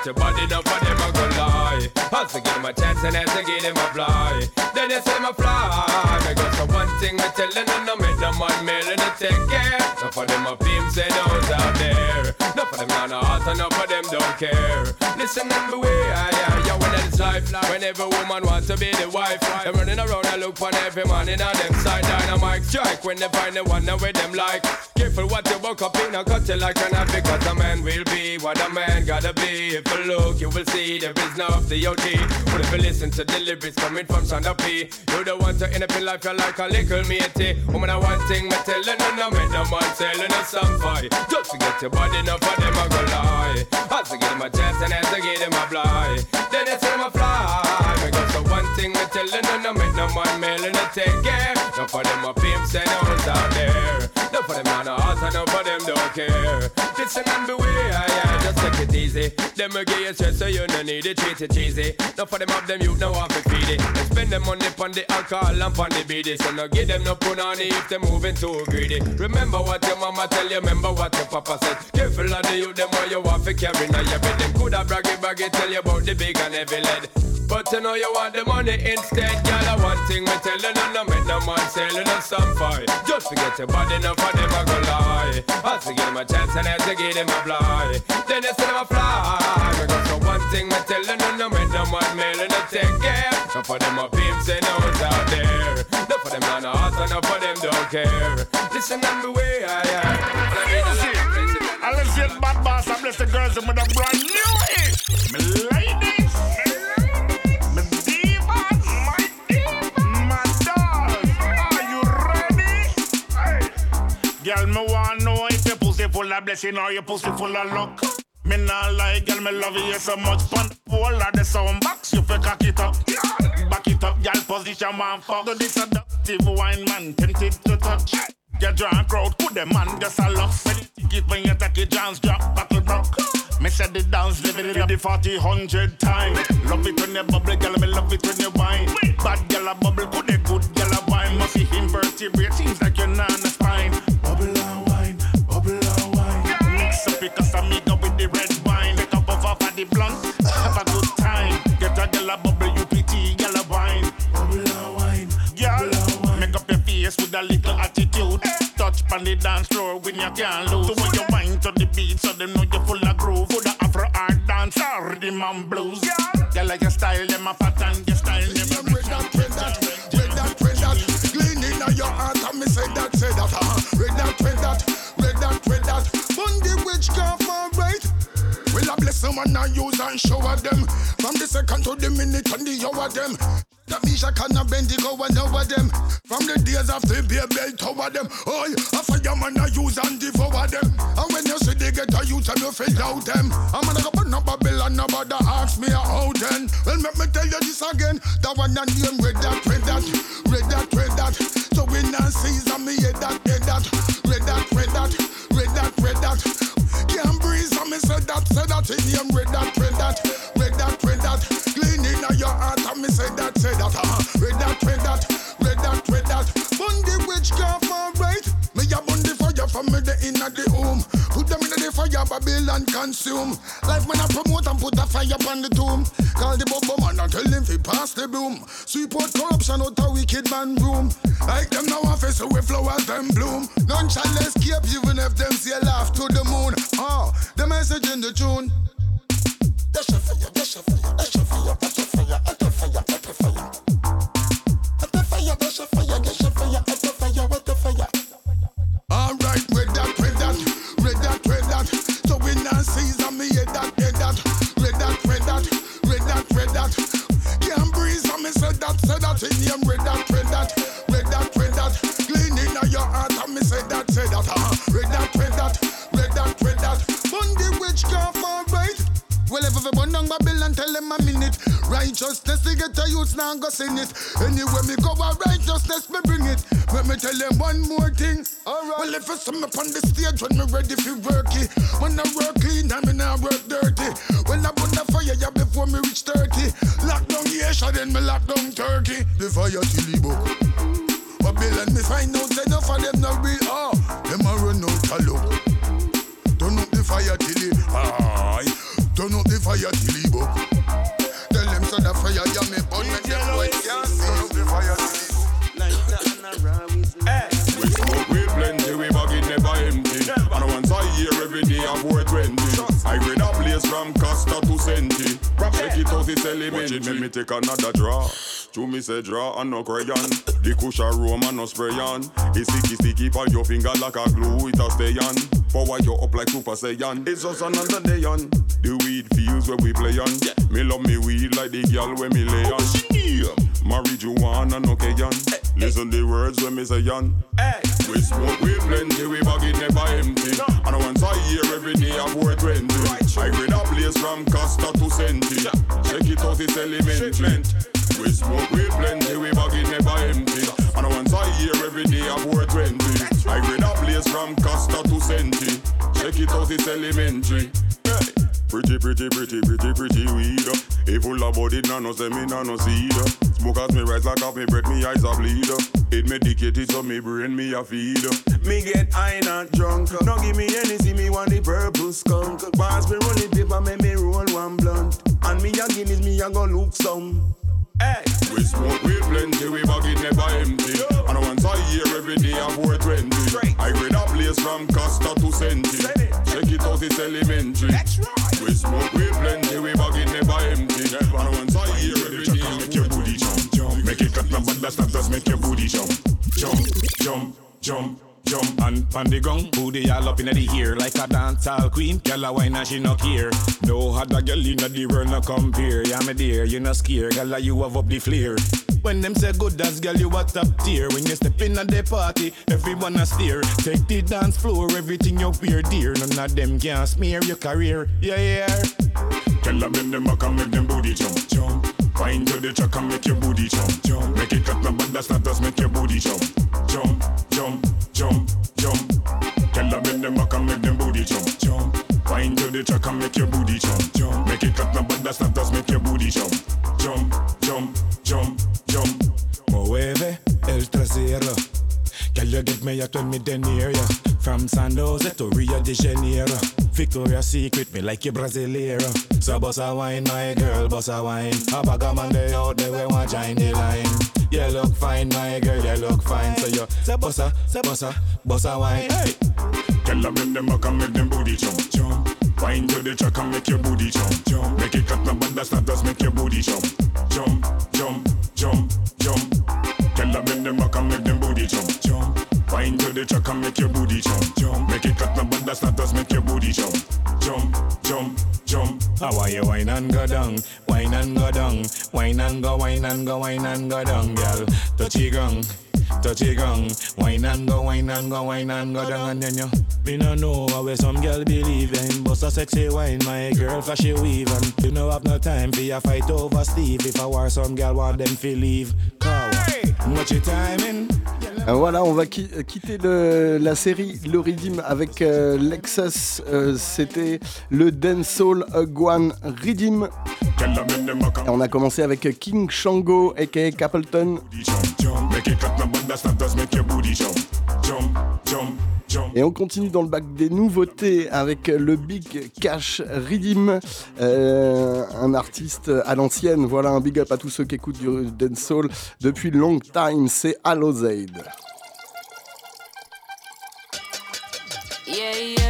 your body, no for them a go lie. As I give them a chance and as I give them a fly, then they say them a fly. Because the one thing me telling you, no make them one million to take care. No for them a pimps and those out there. No for them on a heart and no for them don't care. Listen and beware, yeah, yeah, yeah, when it's life. When every woman wants to be the wife, them running around and look for every man in on them side. Dynamite strike when they find the one that with them like. Careful what you woke up in, I cut you like an. Because a man will be what a man gotta. If you look, you will see there is no the OT. But if you listen to the lyrics coming from Shonda P, you don't want to end up in life, you're like a little matey. Woman, I one thing, me telling you, no, make them one telling you some. Just to get your body, enough for them, I go lie. As I give them a chance and as I give them a fly, then say them a fly. Because the one thing, me telling you, no, make them one million to take care. No for them a pimps and hoes out there. No for them on a heart and no for them don't care. Listen and beware, yeah, easy. Them a give you stress so you no need it, treat it cheesy. No for them have them youth, no have to feed it. They spend them money on the alcohol and on the beady. So no give them no punani if they moving too greedy. Remember what your mama tell you, remember what your papa said. Careful of the youth, them what you want to carry now your bed. Them coulda braggy braggy tell you about the big and heavy lead. But you know you want the money instead, girl. One thing me tell you, no, no make no man selling no some fight. Just forget your body, no for them a go lie. To give them chance and as to give them a fly, then they say them a fly. Because the one thing me tell you, no, no make no man mailing no take care. No for them a pimps and hoes out there. No for them on the heart and no for them don't care. Listen and beware, yeah. Music. I let's get bad boss. I bless the girls with a brand new hit. My ladies, my divas, my divas, my dolls. Are you ready? Hey. Girl, me want know if your pussy full of blessing or your pussy full of luck. Me not like, girl, me love you so much fun. All of the sound box, you fi cock it up. Back it up, girl, position one fuck. Do this seductive wine, man, tempted to touch. Get drunk crowd, put them man, just a lock. When you take it, when you take it, John's drop, battle rock. Me said the dance, live it in the 40, 100 times. Love it when you bubble, girl, me love it when you wine. Bad girl a bubble, put a good girl a wine. Must see invertebrate, seems like you're not a spine. Bubble and wine, bubble and wine. Mix up because I the red wine. Make up of off of the blunt, have a good time. Get a girl a bubble, you pretty girl a wine. Bubble and wine, girl. Make up your face with a little attitude. Touch on the dance floor when you can't lose. So when you wine to the beat, so them know you're full of groove. For the Afro art dance or rhythm and blues. Yeah, like your style, them a pattern, your style never With that, with that, with that, with that. Clean in your heart and me say that, say that. With that, with that, with that, with that. Bundy witchcraft, alright. I bless them and I use and shower them. From the second to the minute and the hour them. That Misha can have bend the go and over them. From the days of the beer belt over them. Oh, a fireman I use and devour them. And when you see they get a youth and you feel out them. I'm gonna go put no Babylon, nobody ask me how then. Well, let me tell you this again. That one and them red that, red that, red that, red that. So not season me head that, head that, red that, red that, red that, red that. Can't breathe, so me say that, say that in him. Read that, red that, red that, red that. Clean in your heart, and me say that, say that. Uh, read that, red that, red that, red that. Bundy witchcraft, alright. Me a bundy fire for me the inna the home assume. Life man I promote and put a fire upon the tomb. Call the bubble man and tell him fi pass the broom. Sweep out corruption out a wicked man room. Like them now office so we flowers them bloom. None shall escape even if them say laugh to the moon. Ah, the message in the tune. Dash a fire, dash a fire, dash a fire, dash a fire, dash a fire, dash a fire. At the fire, dash a fire, dash a fire, at the fire, me say that, say that in him, with that, with that, with that, with that. Clean in your heart, and me say that, say that, uh-huh. With that, with that, with that, with that. Bundy witchcraft, alright. Well, if I down Babylon, tell them a minute. Righteousness, they get a youth now go sing it. Anyway, me go a righteousness, me bring it. Let me tell them one more thing. Alright. Well, if I some up on the stage when me ready for work it. When I work clean, I mean I work dirty. When I put the fire, yeah, before me reach 30. Lock down Asia, then me lock down Turkey. The fire till the book. Babylon, me find out enough of them not real. Oh, them a run out of luck. Turn up the fire till it high. Turn up the fire till it buck. Tell them so the fire yeah me burn make them boy can't see. Turn up the fire till it We smoke weed plenty, we bag it never empty. And once I hear every day I pour 20. I from Costa to Senti. Check it out, it's elementary. Make me take another draw. To me say draw and no crayon. The cushion room and no spray on. It's sticky sticky on your finger like a glue, it a stay on. Power you up like Super Saiyan. It's just another day on. The weed feels where we play on. Me love me weed like the girl where me lay on. Marijuana no Kayan. Listen the words when me say on. We smoke weed plenty, we bag it never empty. And once I hear every day I pour 20. I grade a place from Costa to Senti. Check it out, it's elementary. We smoke weed plenty, we bag it never empty. And once I hear every day I pour 20. I grade a place from Costa to Senti. Check it out, it's elementary. Pretty, pretty, pretty, pretty, pretty weed. If full of body, nano say me nano seed. Smoke as me rise like off me breath, me eyes a bleed. It medicated so me brain me a feed. Me get high not drunk. No give me any, see me want the purple skunk. Pass me rolling paper, make me roll one blunt. And me a Guinness, me a go look some. Hey. We smoke weed plenty, we bag it never empty. And once I hear every day I pour 20. I grade a place from Costa to Senti. Check it out, it's elementary. That's right. We smoke weed plenty, we bag it never empty. And once I hear every day I make your booty jump, jump. Make it cut, no, but that's not just make your booty jump, jump, jump, jump. Jump and pan the gong, booty all up inna the ear like a dancehall queen. Girl a wine and she no care. No other girl inna the world no compare. Yeah me dear, you no scare. Girl a you have up the flare. When them say good as girl, you a top tier. When you step in at the party, everyone a stare. Take the dance floor, everything you wear dear. None of them can smear your career. Yeah, yeah. Tell them them up and make them booty jump, jump. Find to the track and make your booty jump, jump. Make it cut no but that's not just make your booty jump, jump, jump, jump, jump. Tell them make them up and make them booty jump, jump. Find to the track and make your booty jump, jump. Make it cut no but that's not just make your booty jump, jump, jump, jump, jump. Mueve el trasero. Girl, you give me a 12 me ya. From San Jose to Rio de Janeiro. Victoria's Secret, me like you Brasileiro. So boss a wine, my girl, boss a wine. A bag of man they out there, we want join the line. You look fine, my girl, you look fine. So you say bossa, uh, say bossa, uh, bossa wine. Hey, tell them make them back and make them booty jump, jump. Wine to the track and make your booty jump, jump. Make it cut no but that's not just make your booty jump, jump, jump, jump, jump. Tell them make them back and make them booty jump. Wine to the track and make your booty jump, jump. Make it cut no but that's not just make your booty jump, jump, jump, jump. How are you wine and go down, wine and go down, wine and go, wine and go, wine and go down, girl. Touch it gong, touch gong, wine and go, wine and go, wine and go down, and then you. Me no know how where some girl believe in, but a sexy wine, my girl flashy weave, and you know have no time for your fight over Steve. If I war some girl want them to leave, cow. Euh, Voilà, on va qui- quitter le- la série Le Redeem avec euh, Lexus. Euh, C'était le Dancehall Guan Redeem. Et on a commencé avec King Shango aka Capleton. Et on continue dans le bac des nouveautés avec le Big Cash Redeem, euh, un artiste à l'ancienne. Voilà un big up à tous ceux qui écoutent du dancehall depuis long time. C'est Allozaid. Yeah, yeah.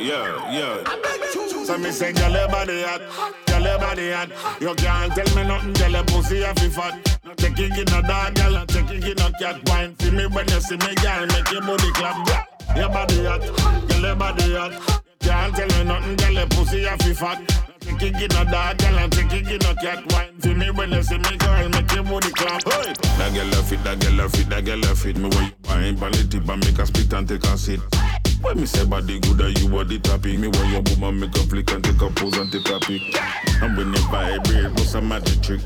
Yeah, yeah. So me say, girl, your body hot, body hot. You can't tell me nothing, girl, your pussy a fi fat. Take it in a dog, girl, take it in a cat. Wine for me when you see me, girl, make your booty clap. Your body hot, girl, your body hot. Can't tell me nothing, girl, your pussy a fi fat. Take it in a dog, girl, no take it in a cat. Wine for me when you see me, girl, make your booty clap. Hey. That girl a fit, that girl a fit, that girl a fit. Me you wine, pan the tip and make a spit and take a sit. When me say body good and you body topic Me want your woman make a flick and take a pose and take a pic. And when you vibrate, what's a magic trick?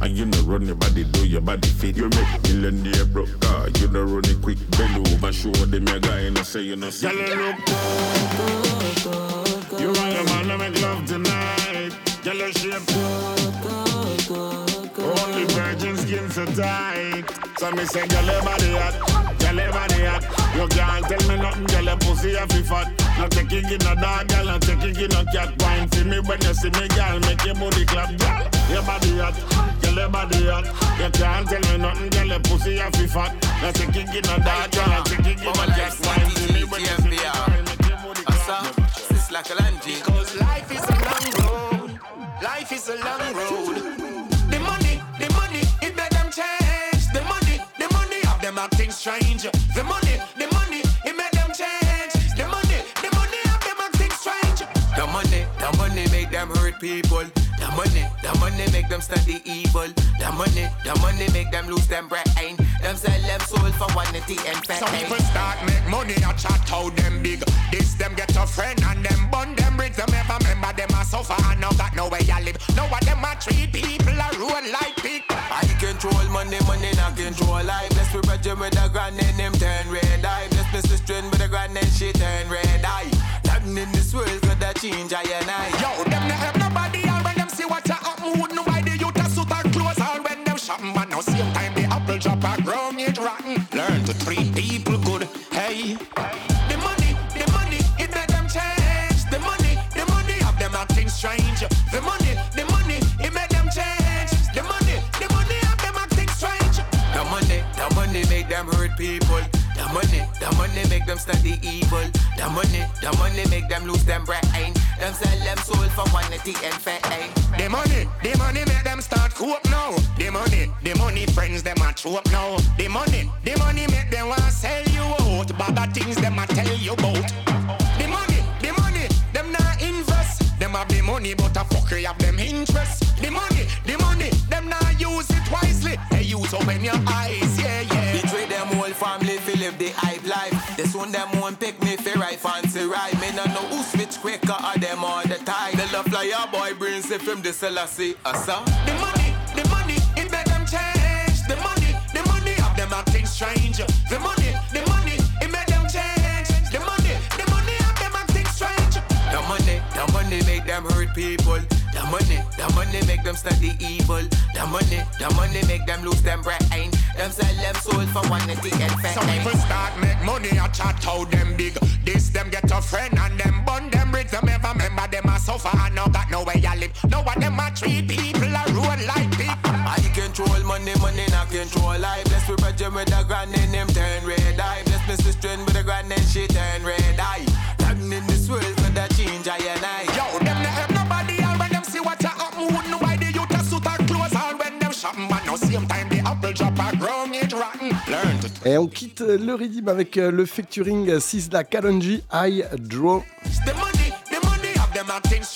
And you know run your body, do your body fit. You make millionaire broke car, you know run it quick. Bend over, show them your guy and I say you know see Girl, you look good, You and your man to make love tonight. Your shape. Only virgin skin so tight So me say, girl, your body hot Girl, your body hot You can't tell me nothing, girl, your pussy a fi fat. No take it in a dog, girl, no take it in a cat. Wine for me when you see me, girl, make your booty clap Girl, your body hot Girl, your body hot You can't tell me nothing, girl, your pussy a fi fat. No take it in a dog, girl, no take it in a cat. Wine for me when you see me, girl, make your booty clap It's like a landing. Cause life is a long road. Life is a long road. Them acting strange. The money, the money, it made them change. The money, the money, have them acting strange. The money, the money make them hurt people. The money, the money make them study evil. The money, the money make them lose them brain. Them sell them soul for vanity and fame. Some people start make money and chat how them big. This them get a friend and them bun them rich. Them ever remember them a suffer and now got nowhere you live. Now what them a treat people a roll like pig. I control money, money not control life. Bless me brother with a grand and him turn red eye. Bless me sister with a grand and she turn red eye. Nothing in this world could change I and I. Yo, them not shopping. But now same time the apple drop a ground it rotten. Learn to treat people the money make them study evil. The money, the money make them lose them brain. Them sell them soul for vanity and fame. The money, the money make them start cope now. The money, the money friends them a trope now. The money, the money make them want sell you out. Bad things them a tell you about. The money, the money, them not invest. Them have the money but a fucker have them interest. The money, the money, them not use it wisely. Hey, use open your eyes, yeah, yeah. Family fi live the hype life. This one them won't pick me fi right fancy ride. Me no know who switch quicker or them all the time. The love flyer boy brings if him the selassie asa. The money, the money, it make them change. The money, the money, have them acting strange. The money, the money make them hurt people. The money, the money make them study evil. The money, the money make them lose them brain. Them sell them soul for vanity and fame. Some people start make money and chat how them big. This them get a friend and them bun them rich. Them ever remember them a suffer and now got nowhere you live. Now what them a treat people a road like pig. I control money, money not control life. Bless me brother with a grand and him turn red eye. Bless me sister with a grand and she turn red eye. Et on quitte le rythme avec euh, le featuring Sisla Kalonji, I Draw.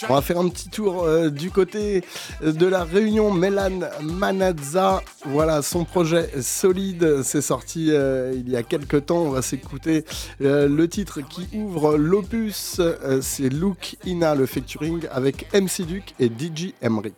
On va faire un petit tour euh, du côté de la réunion Melan Manazza. Voilà, son projet solide, c'est sorti euh, il y a quelques temps. On va s'écouter euh, le titre qui ouvre l'opus. Euh, c'est Look Ina, le featuring avec MC Duke et DJ Emric.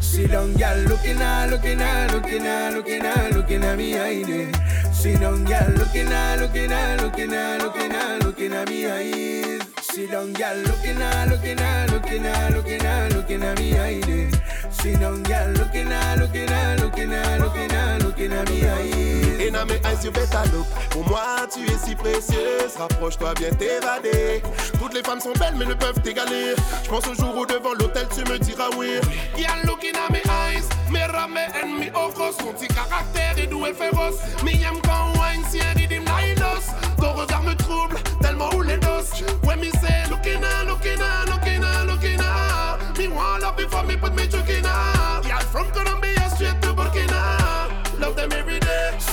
Sit down, girl, looking at, looking at, looking at, looking at, looking at me, I did. Sit down, girl, looking at, looking at, looking at, looking at, looking at me, I Sit down, girl, looking at, looking at, looking at, looking at, looking at me, I did. Sit down, girl, looking at, looking at, looking at, looking at, looking at me, I Et dans mes eyes, you better look. Pour moi, tu es si précieuse. Rapproche-toi, viens t'évader. Toutes les femmes sont belles, mais ne peuvent t'égaler. Je pense au jour où devant l'hôtel, tu me diras oui. Girl looking at me eyes, me rame and me ojos Son petit caractère est doux et féroce Me aime quand wine, si un nailos Ton regard me trouble, tellement où les doses When me say looking at, looking at, looking at, looking at Me want love before me put me joking at Girl from Colombia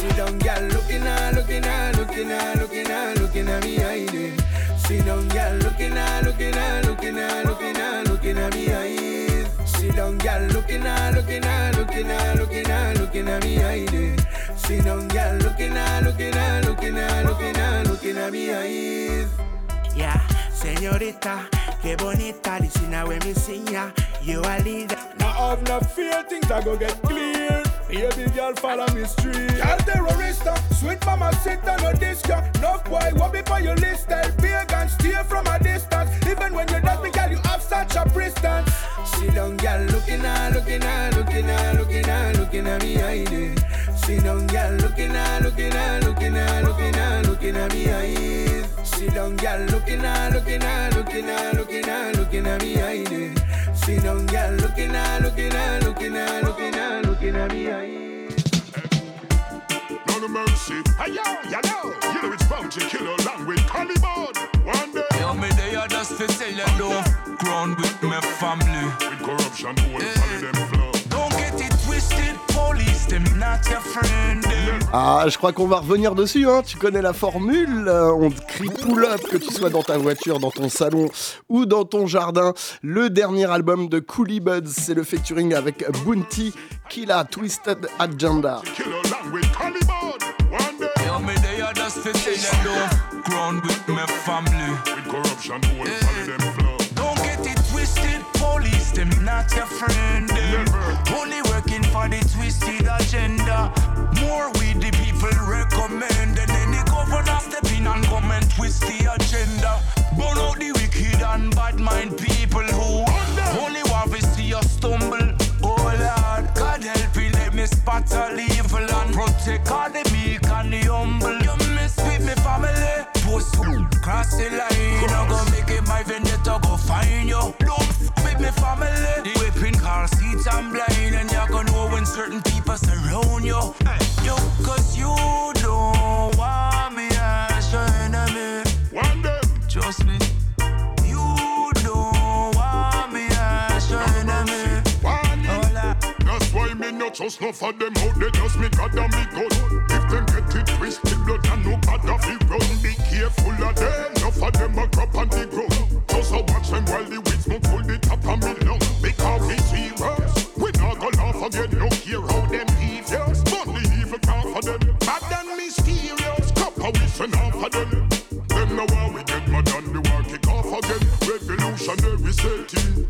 Sit down, girl, looking at, looking at, looking at, looking at, looking at me, I did. Sit down, girl, looking at, looking at, looking at, looking at, looking at me, I Sit down, girl, looking at, looking at, looking at, looking at, looking at me, I did. Sit down, girl, looking at, looking at, looking at, looking at, looking at me, I Yeah, señorita, qué bonita, listen when me sing ya. You are leader. Now have no fear, things are gonna get clear. Baby girl, follow me street. Girl, terrorista, sweet mama, sit on no disc, ya. No boy, what be for your list? Tell big and steer from a distance. Even when you dance me, girl, you have such a prestance. Sit down, girl, looking at, looking at, looking at, looking at, looking at me, I did. Sit down, girl, looking at, looking at, looking at, looking at, looking at me, I Sit down, girl, looking at, looking at, looking at, looking at, looking at me, I did. Sit down, girl, looking at, looking at, looking at, looking at, looking at me, I No no mercy. Hey yo, you know. You know it's bounty killer along with Caliban One day. Yo, me there just fi tell you don't ground with my family. With corruption, all follow Ah, je crois qu'on va revenir dessus, hein. tu connais la formule, euh, on te crie pull up, que tu sois dans ta voiture, dans ton salon ou dans ton jardin. Le dernier album de Coolie Buds, c'est le featuring avec Bounty, Killa Twisted Agenda. Don't get it twisted, police them not your friend. Only for the twisted agenda. More we the people recommend, and then the governor step and come and twist the agenda. Burn out the wicked and bad mind people who only want to see us stumble. Oh Lord, God help me, let me spot all evil and protect all the meek and the humble. You mess with me family, post cross the line. I go make it my vendetta, go find you. Don't with me family. Surround you. Yo, cause you don't want me as your enemy. One day Trust me. You don't want me as your enemy. That's why me not trust no for them out they just me God and me gun If them get it twisted blood and no bad of it run. Be careful of them, no for them a crop on the ground Just a watch them while the weeds smoke full the top of me lung. Because we serious, go laugh again No care how them devious, the evil can't for them Bad and mysterious, copper send off for them Them now how we get mad and the war kick off again Revolutionary setting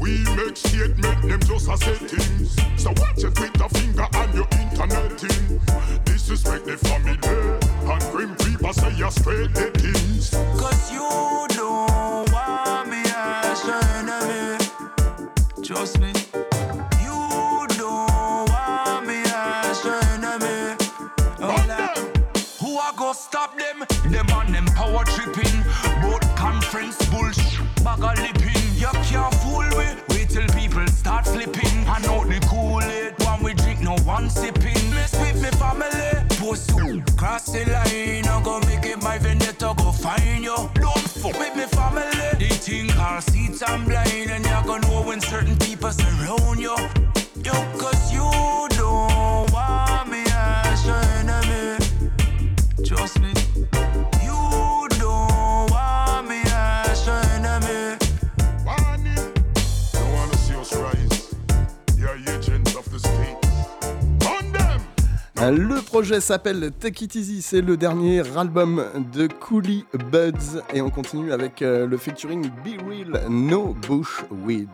we make statement, them just a settings. So watch your Twitter finger and your internet thing. Disrespect the family and grim people say you're straight the things. Find you. Don't fuck with me family. They think our seats I'm blind. And you're gonna know when certain people surround you. Projet s'appelle Take It Easy, c'est le dernier album de Coolie Buds et on continue avec euh, le featuring Be Real No Bush Weed.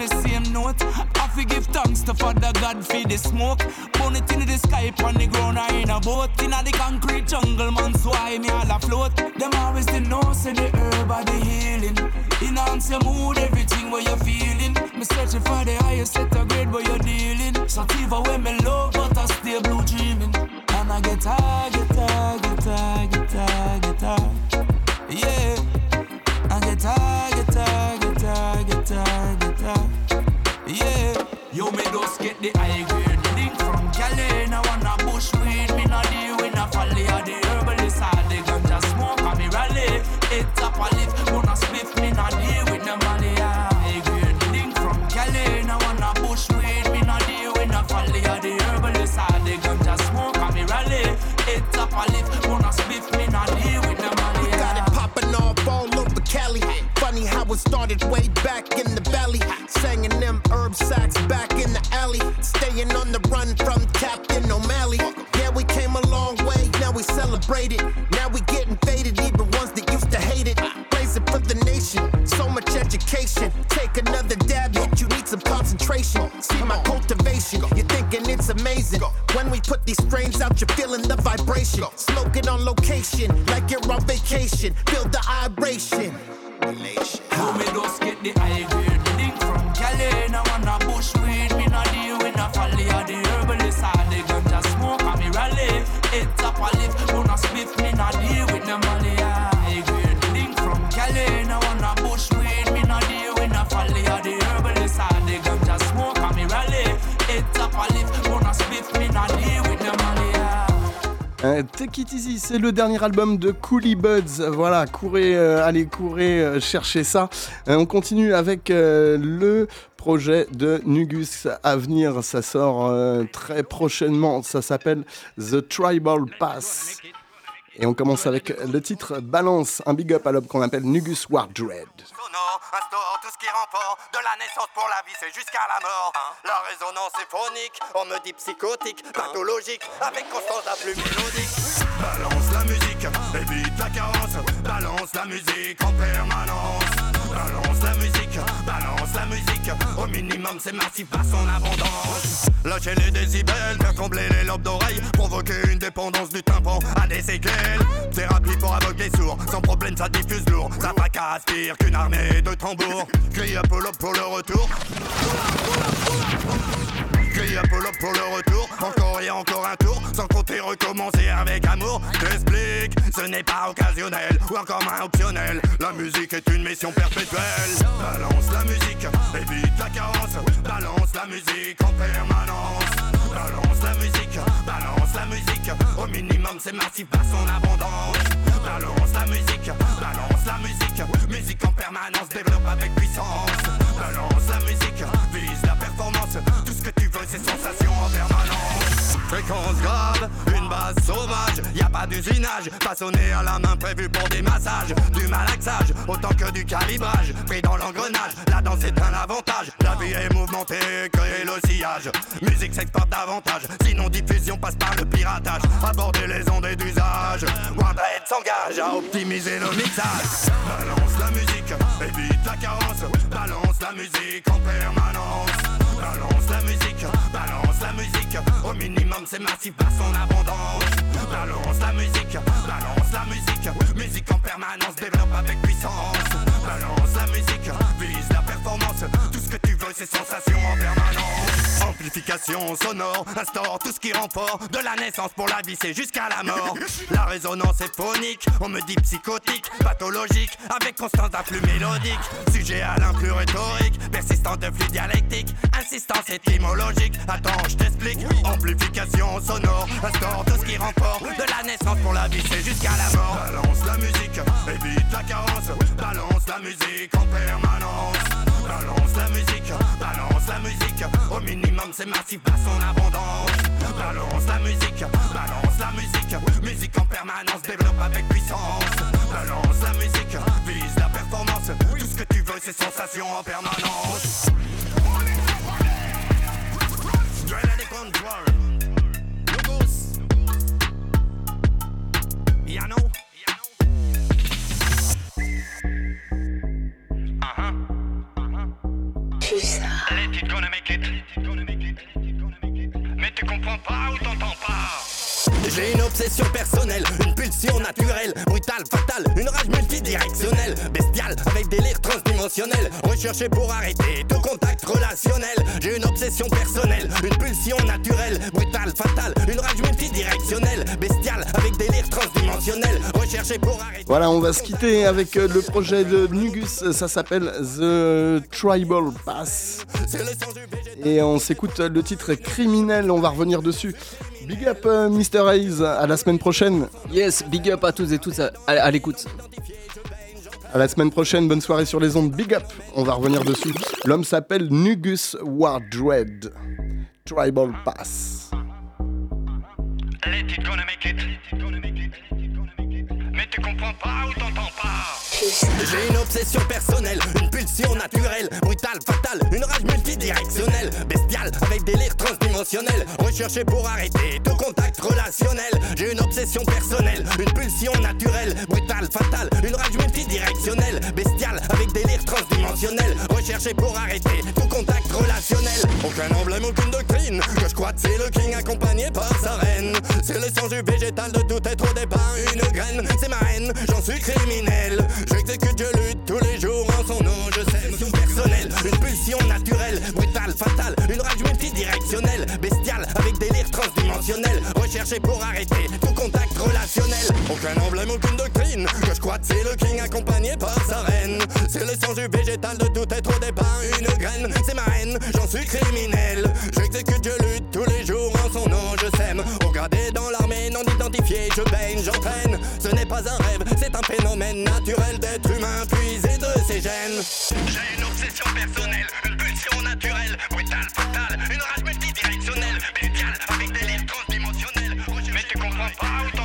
The same note. I fi give thanks to Father God for the smoke. Burn it in the sky, on the ground or in a boat. In the concrete jungle, man, so I me all afloat. Them always the know, say the herb are the healing. Enhance your mood, everything what you're feeling. Me searching for the highest set of grade where you're dealing. So Sativa when me love, but I stay blue dreaming. And I get high, get high, get high. Yeah. I get high, the high grade link from Cali. Now wanna bush weed, me not deal with no folly or the herbalist or the ganja smoke and me rally. It up a lift, wanna spliff, me not deal with no money. High grade link from Cali. Now wanna bush weed, me not deal with no folly or the herbalist or the ganja smoke and me rally. It up a lift, wanna spliff, me not deal with no money. Got it popping off all over Cali. Funny how it started way back in the valley. Singing them herb sacks back alley. Staying on the run from Captain O'Malley. Yeah, we came a long way, now we celebrate it. Now we getting faded, even ones that used to hate it. It for the nation, so much education. Take another dab, hit you need some concentration. See my cultivation, you're thinking it's amazing. When we put these strains out, you're feeling the vibration. Smoke it on location, like you're on vacation. Feel the vibration. Yo, me just get the high Euh, Take It Easy, c'est le dernier album de Coolie Buds. Voilà, courez, euh, allez, courez, euh, cherchez ça. On continue avec le projet de Nugus à venir. Ça sort très prochainement. Ça s'appelle The Tribal Pass. Et on commence avec le titre Balance, un big up à l'homme qu'on appelle Nugus War Dread. sonore instaure tout ce qui remporte de la naissance pour la vie, c'est jusqu'à la mort. La résonance est phonique, on me dit psychotique, pathologique, avec constance la plus mélodique. Balance la musique, évite la carence. Balance la musique en permanence. Au minimum, c'est massif par son abondance. Lâchez les décibels, faire trembler les lobes d'oreilles, provoquer une dépendance du tympan à des séquelles. Thérapie pour aveugles sourds, sans problème ça diffuse lourd, ça fracasse pire qu'une armée de tambours. Crie Apollo pour le retour. Pour le retour, encore et encore un tour, sans compter recommencer avec amour. T'explique, ce n'est pas occasionnel ou encore moins optionnel. La musique est une mission perpétuelle. Balance la musique, évite la carence. Balance la musique en permanence. Balance la musique, balance la musique. Au minimum, c'est massif par son abondance. Balance la musique, balance la musique. Musique en permanence, développe avec puissance. Balance la musique, Tout ce que tu veux, c'est sensation en permanence. Fréquence grave, une base sauvage, y a pas d'usinage, façonné à la main prévu pour des massages, du malaxage, autant que du calibrage, pris dans l'engrenage, la danse est un avantage, la vie est mouvementée, créer le sillage, musique s'exporte davantage, sinon diffusion passe par le piratage, aborder les ondes d'usage, Wardhead s'engage à optimiser le mixage. Balance la musique, évite la carence. Balance la musique en permanence. Balance la musique, balance la musique. Au minimum, c'est massif par son abondance. Balance la musique, balance la musique. Musique en permanence, développe avec puissance. Balance la musique, vise la performance. Tout ce que tu veux, c'est sensation en permanence. Amplification sonore, instaure tout ce qui rend fort. De la naissance pour la vie, c'est jusqu'à la mort. La résonance est phonique, on me dit psychotique Pathologique, avec constance d'un flux mélodique. Sujet à l'influx rhétorique, persistant de flux dialectique Insistance étymologique, attends je t'explique. Amplification sonore, instaure tout ce qui rend fort. De la naissance pour la vie, c'est jusqu'à la mort. Balance la musique, évite la carence. Balance la musique en permanence. Balance la musique, balance la musique. Au minimum c'est massif par son abondance Balance la musique, balance la musique. permanence, développe avec puissance. Balance la musique, vise la performance. Tout ce que tu veux, c'est sensation en permanence. At the control. Logos. Ya know. Let it gonna make it. Mais tu comprends pas ou t'entends pas? J'ai une obsession personnelle, une pulsion naturelle, brutale, fatale, une rage multidirectionnelle, bestiale, avec délire transdimensionnel, recherché pour arrêter tout contact relationnel. J'ai une obsession personnelle, une pulsion naturelle, brutale, fatale, une rage multidirectionnelle, bestiale, avec pour arrêter. Voilà, on va se quitter avec euh, le projet de Nugus, ça s'appelle The Tribal Pass. Et on s'écoute le titre criminel, on va revenir dessus. Big up euh, Mr. Hayes, à la semaine prochaine. Yes, big up à tous et toutes à, à- à l'écoute. À la semaine prochaine, bonne soirée sur les ondes. Big up, on va revenir dessus. L'homme s'appelle Nugus Wardred. Tribal Pass. Let it gonna make it. Mais tu comprends pas ou t'entends pas J'ai une obsession personnelle, une pulsion naturelle, brutale, fatale, une rage multidirectionnelle, bestiale, avec délire transdimensionnel, recherché pour arrêter tout contact relationnel. J'ai une obsession personnelle, une pulsion naturelle, brutale, fatale, une rage multidirectionnelle, bestiale, avec délire transdimensionnel, recherché pour arrêter tout contact relationnel. Aucun emblème, aucune doctrine, que je crois que c'est le king accompagné par sa reine. C'est l'essence du végétal de tout être au départ, une graine, c'est ma haine, j'en suis criminel. J'exécute, je lutte tous les jours en son nom, je sème son personnel, une pulsion naturelle, brutale, fatale, une rage multidirectionnelle, bestiale, avec délire transdimensionnel, recherché pour arrêter tout contact relationnel. Aucun emblème, aucune doctrine, que je crois que c'est le king accompagné par sa reine. C'est l'essence du végétal de tout être au départ, une graine, c'est ma haine, j'en suis criminel. J'exécute, je lutte tous les jours en son nom, je sème, identifié, je baigne, j'entraîne. Ce n'est pas un rêve, c'est un phénomène naturel d'être humain puisé de ses gènes. J'ai une obsession personnelle, une pulsion naturelle, brutale, fatale, une rage multidirectionnelle, bestiale, avec délire transdimensionnel. Mais tu comprends pas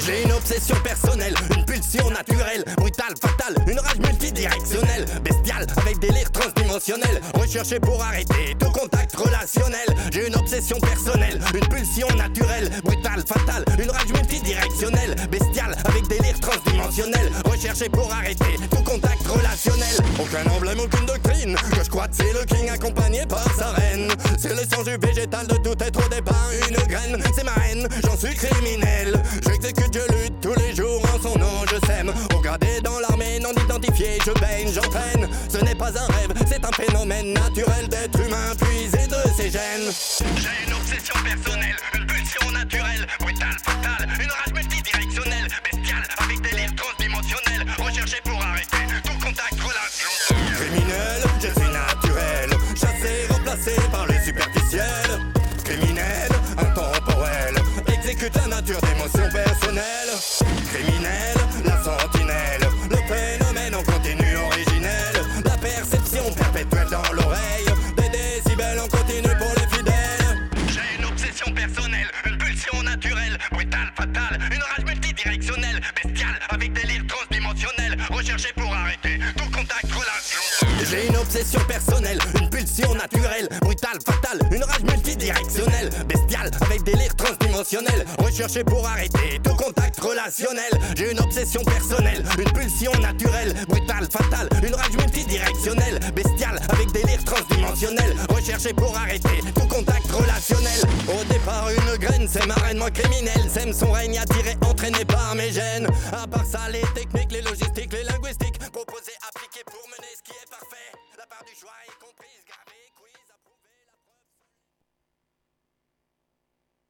j'ai une obsession personnelle, une pulsion naturelle, brutale, fatale, une rage multidirectionnelle, bestiale, avec délire transdimensionnel, recherché pour arrêter tout contact relationnel. J'ai une obsession personnelle, une pulsion naturelle, brutale, fatale, une rage multidirectionnelle, bestiale, avec délire transdimensionnel, recherché pour arrêter tout contact relationnel. Aucun emblème, aucune doctrine, que je crois c'est le king accompagné par sa reine. C'est l'essence du végétal de tout être au départ, une graine, c'est ma haine, j'en suis criminel. J'exécute, je lutte tous les jours en son nom, je sème. Gradé dans l'armée non identifié, je baigne, j'entraîne. Ce n'est pas un rêve, c'est un phénomène naturel d'être humain puisé de ses gènes. J'ai une obsession personnelle, une pulsion naturelle, brutale, fatale, une exécute la nature d'émotions personnelles. Criminel, la sentinelle, le phénomène en continu originel. La perception perpétuelle dans l'oreille, des décibels en continu pour les fidèles. J'ai une obsession personnelle, une pulsion naturelle, brutale, fatale, une rage multidirectionnelle, bestiale, avec délire transdimensionnel, recherché pour arrêter tout contact relationnel. J'ai une obsession personnelle, une pulsion naturelle, brutale, fatale, une rage multidirectionnelle, bestiale, avec délire transdimensionnel, recherché pour arrêter tout contact relationnel. J'ai une obsession personnelle, une pulsion naturelle, brutale, fatale, une rage multidirectionnelle, bestiale, avec délire transdimensionnel, recherché pour arrêter tout contact relationnel. Au départ, une graine, c'est ma reine, moi criminel, sème son règne attiré, entraîné par mes gènes. À part ça, les techniques, les logistiques, les linguistiques, proposées, appliquées pour mener ce qui est parfait. La part du choix est comptée.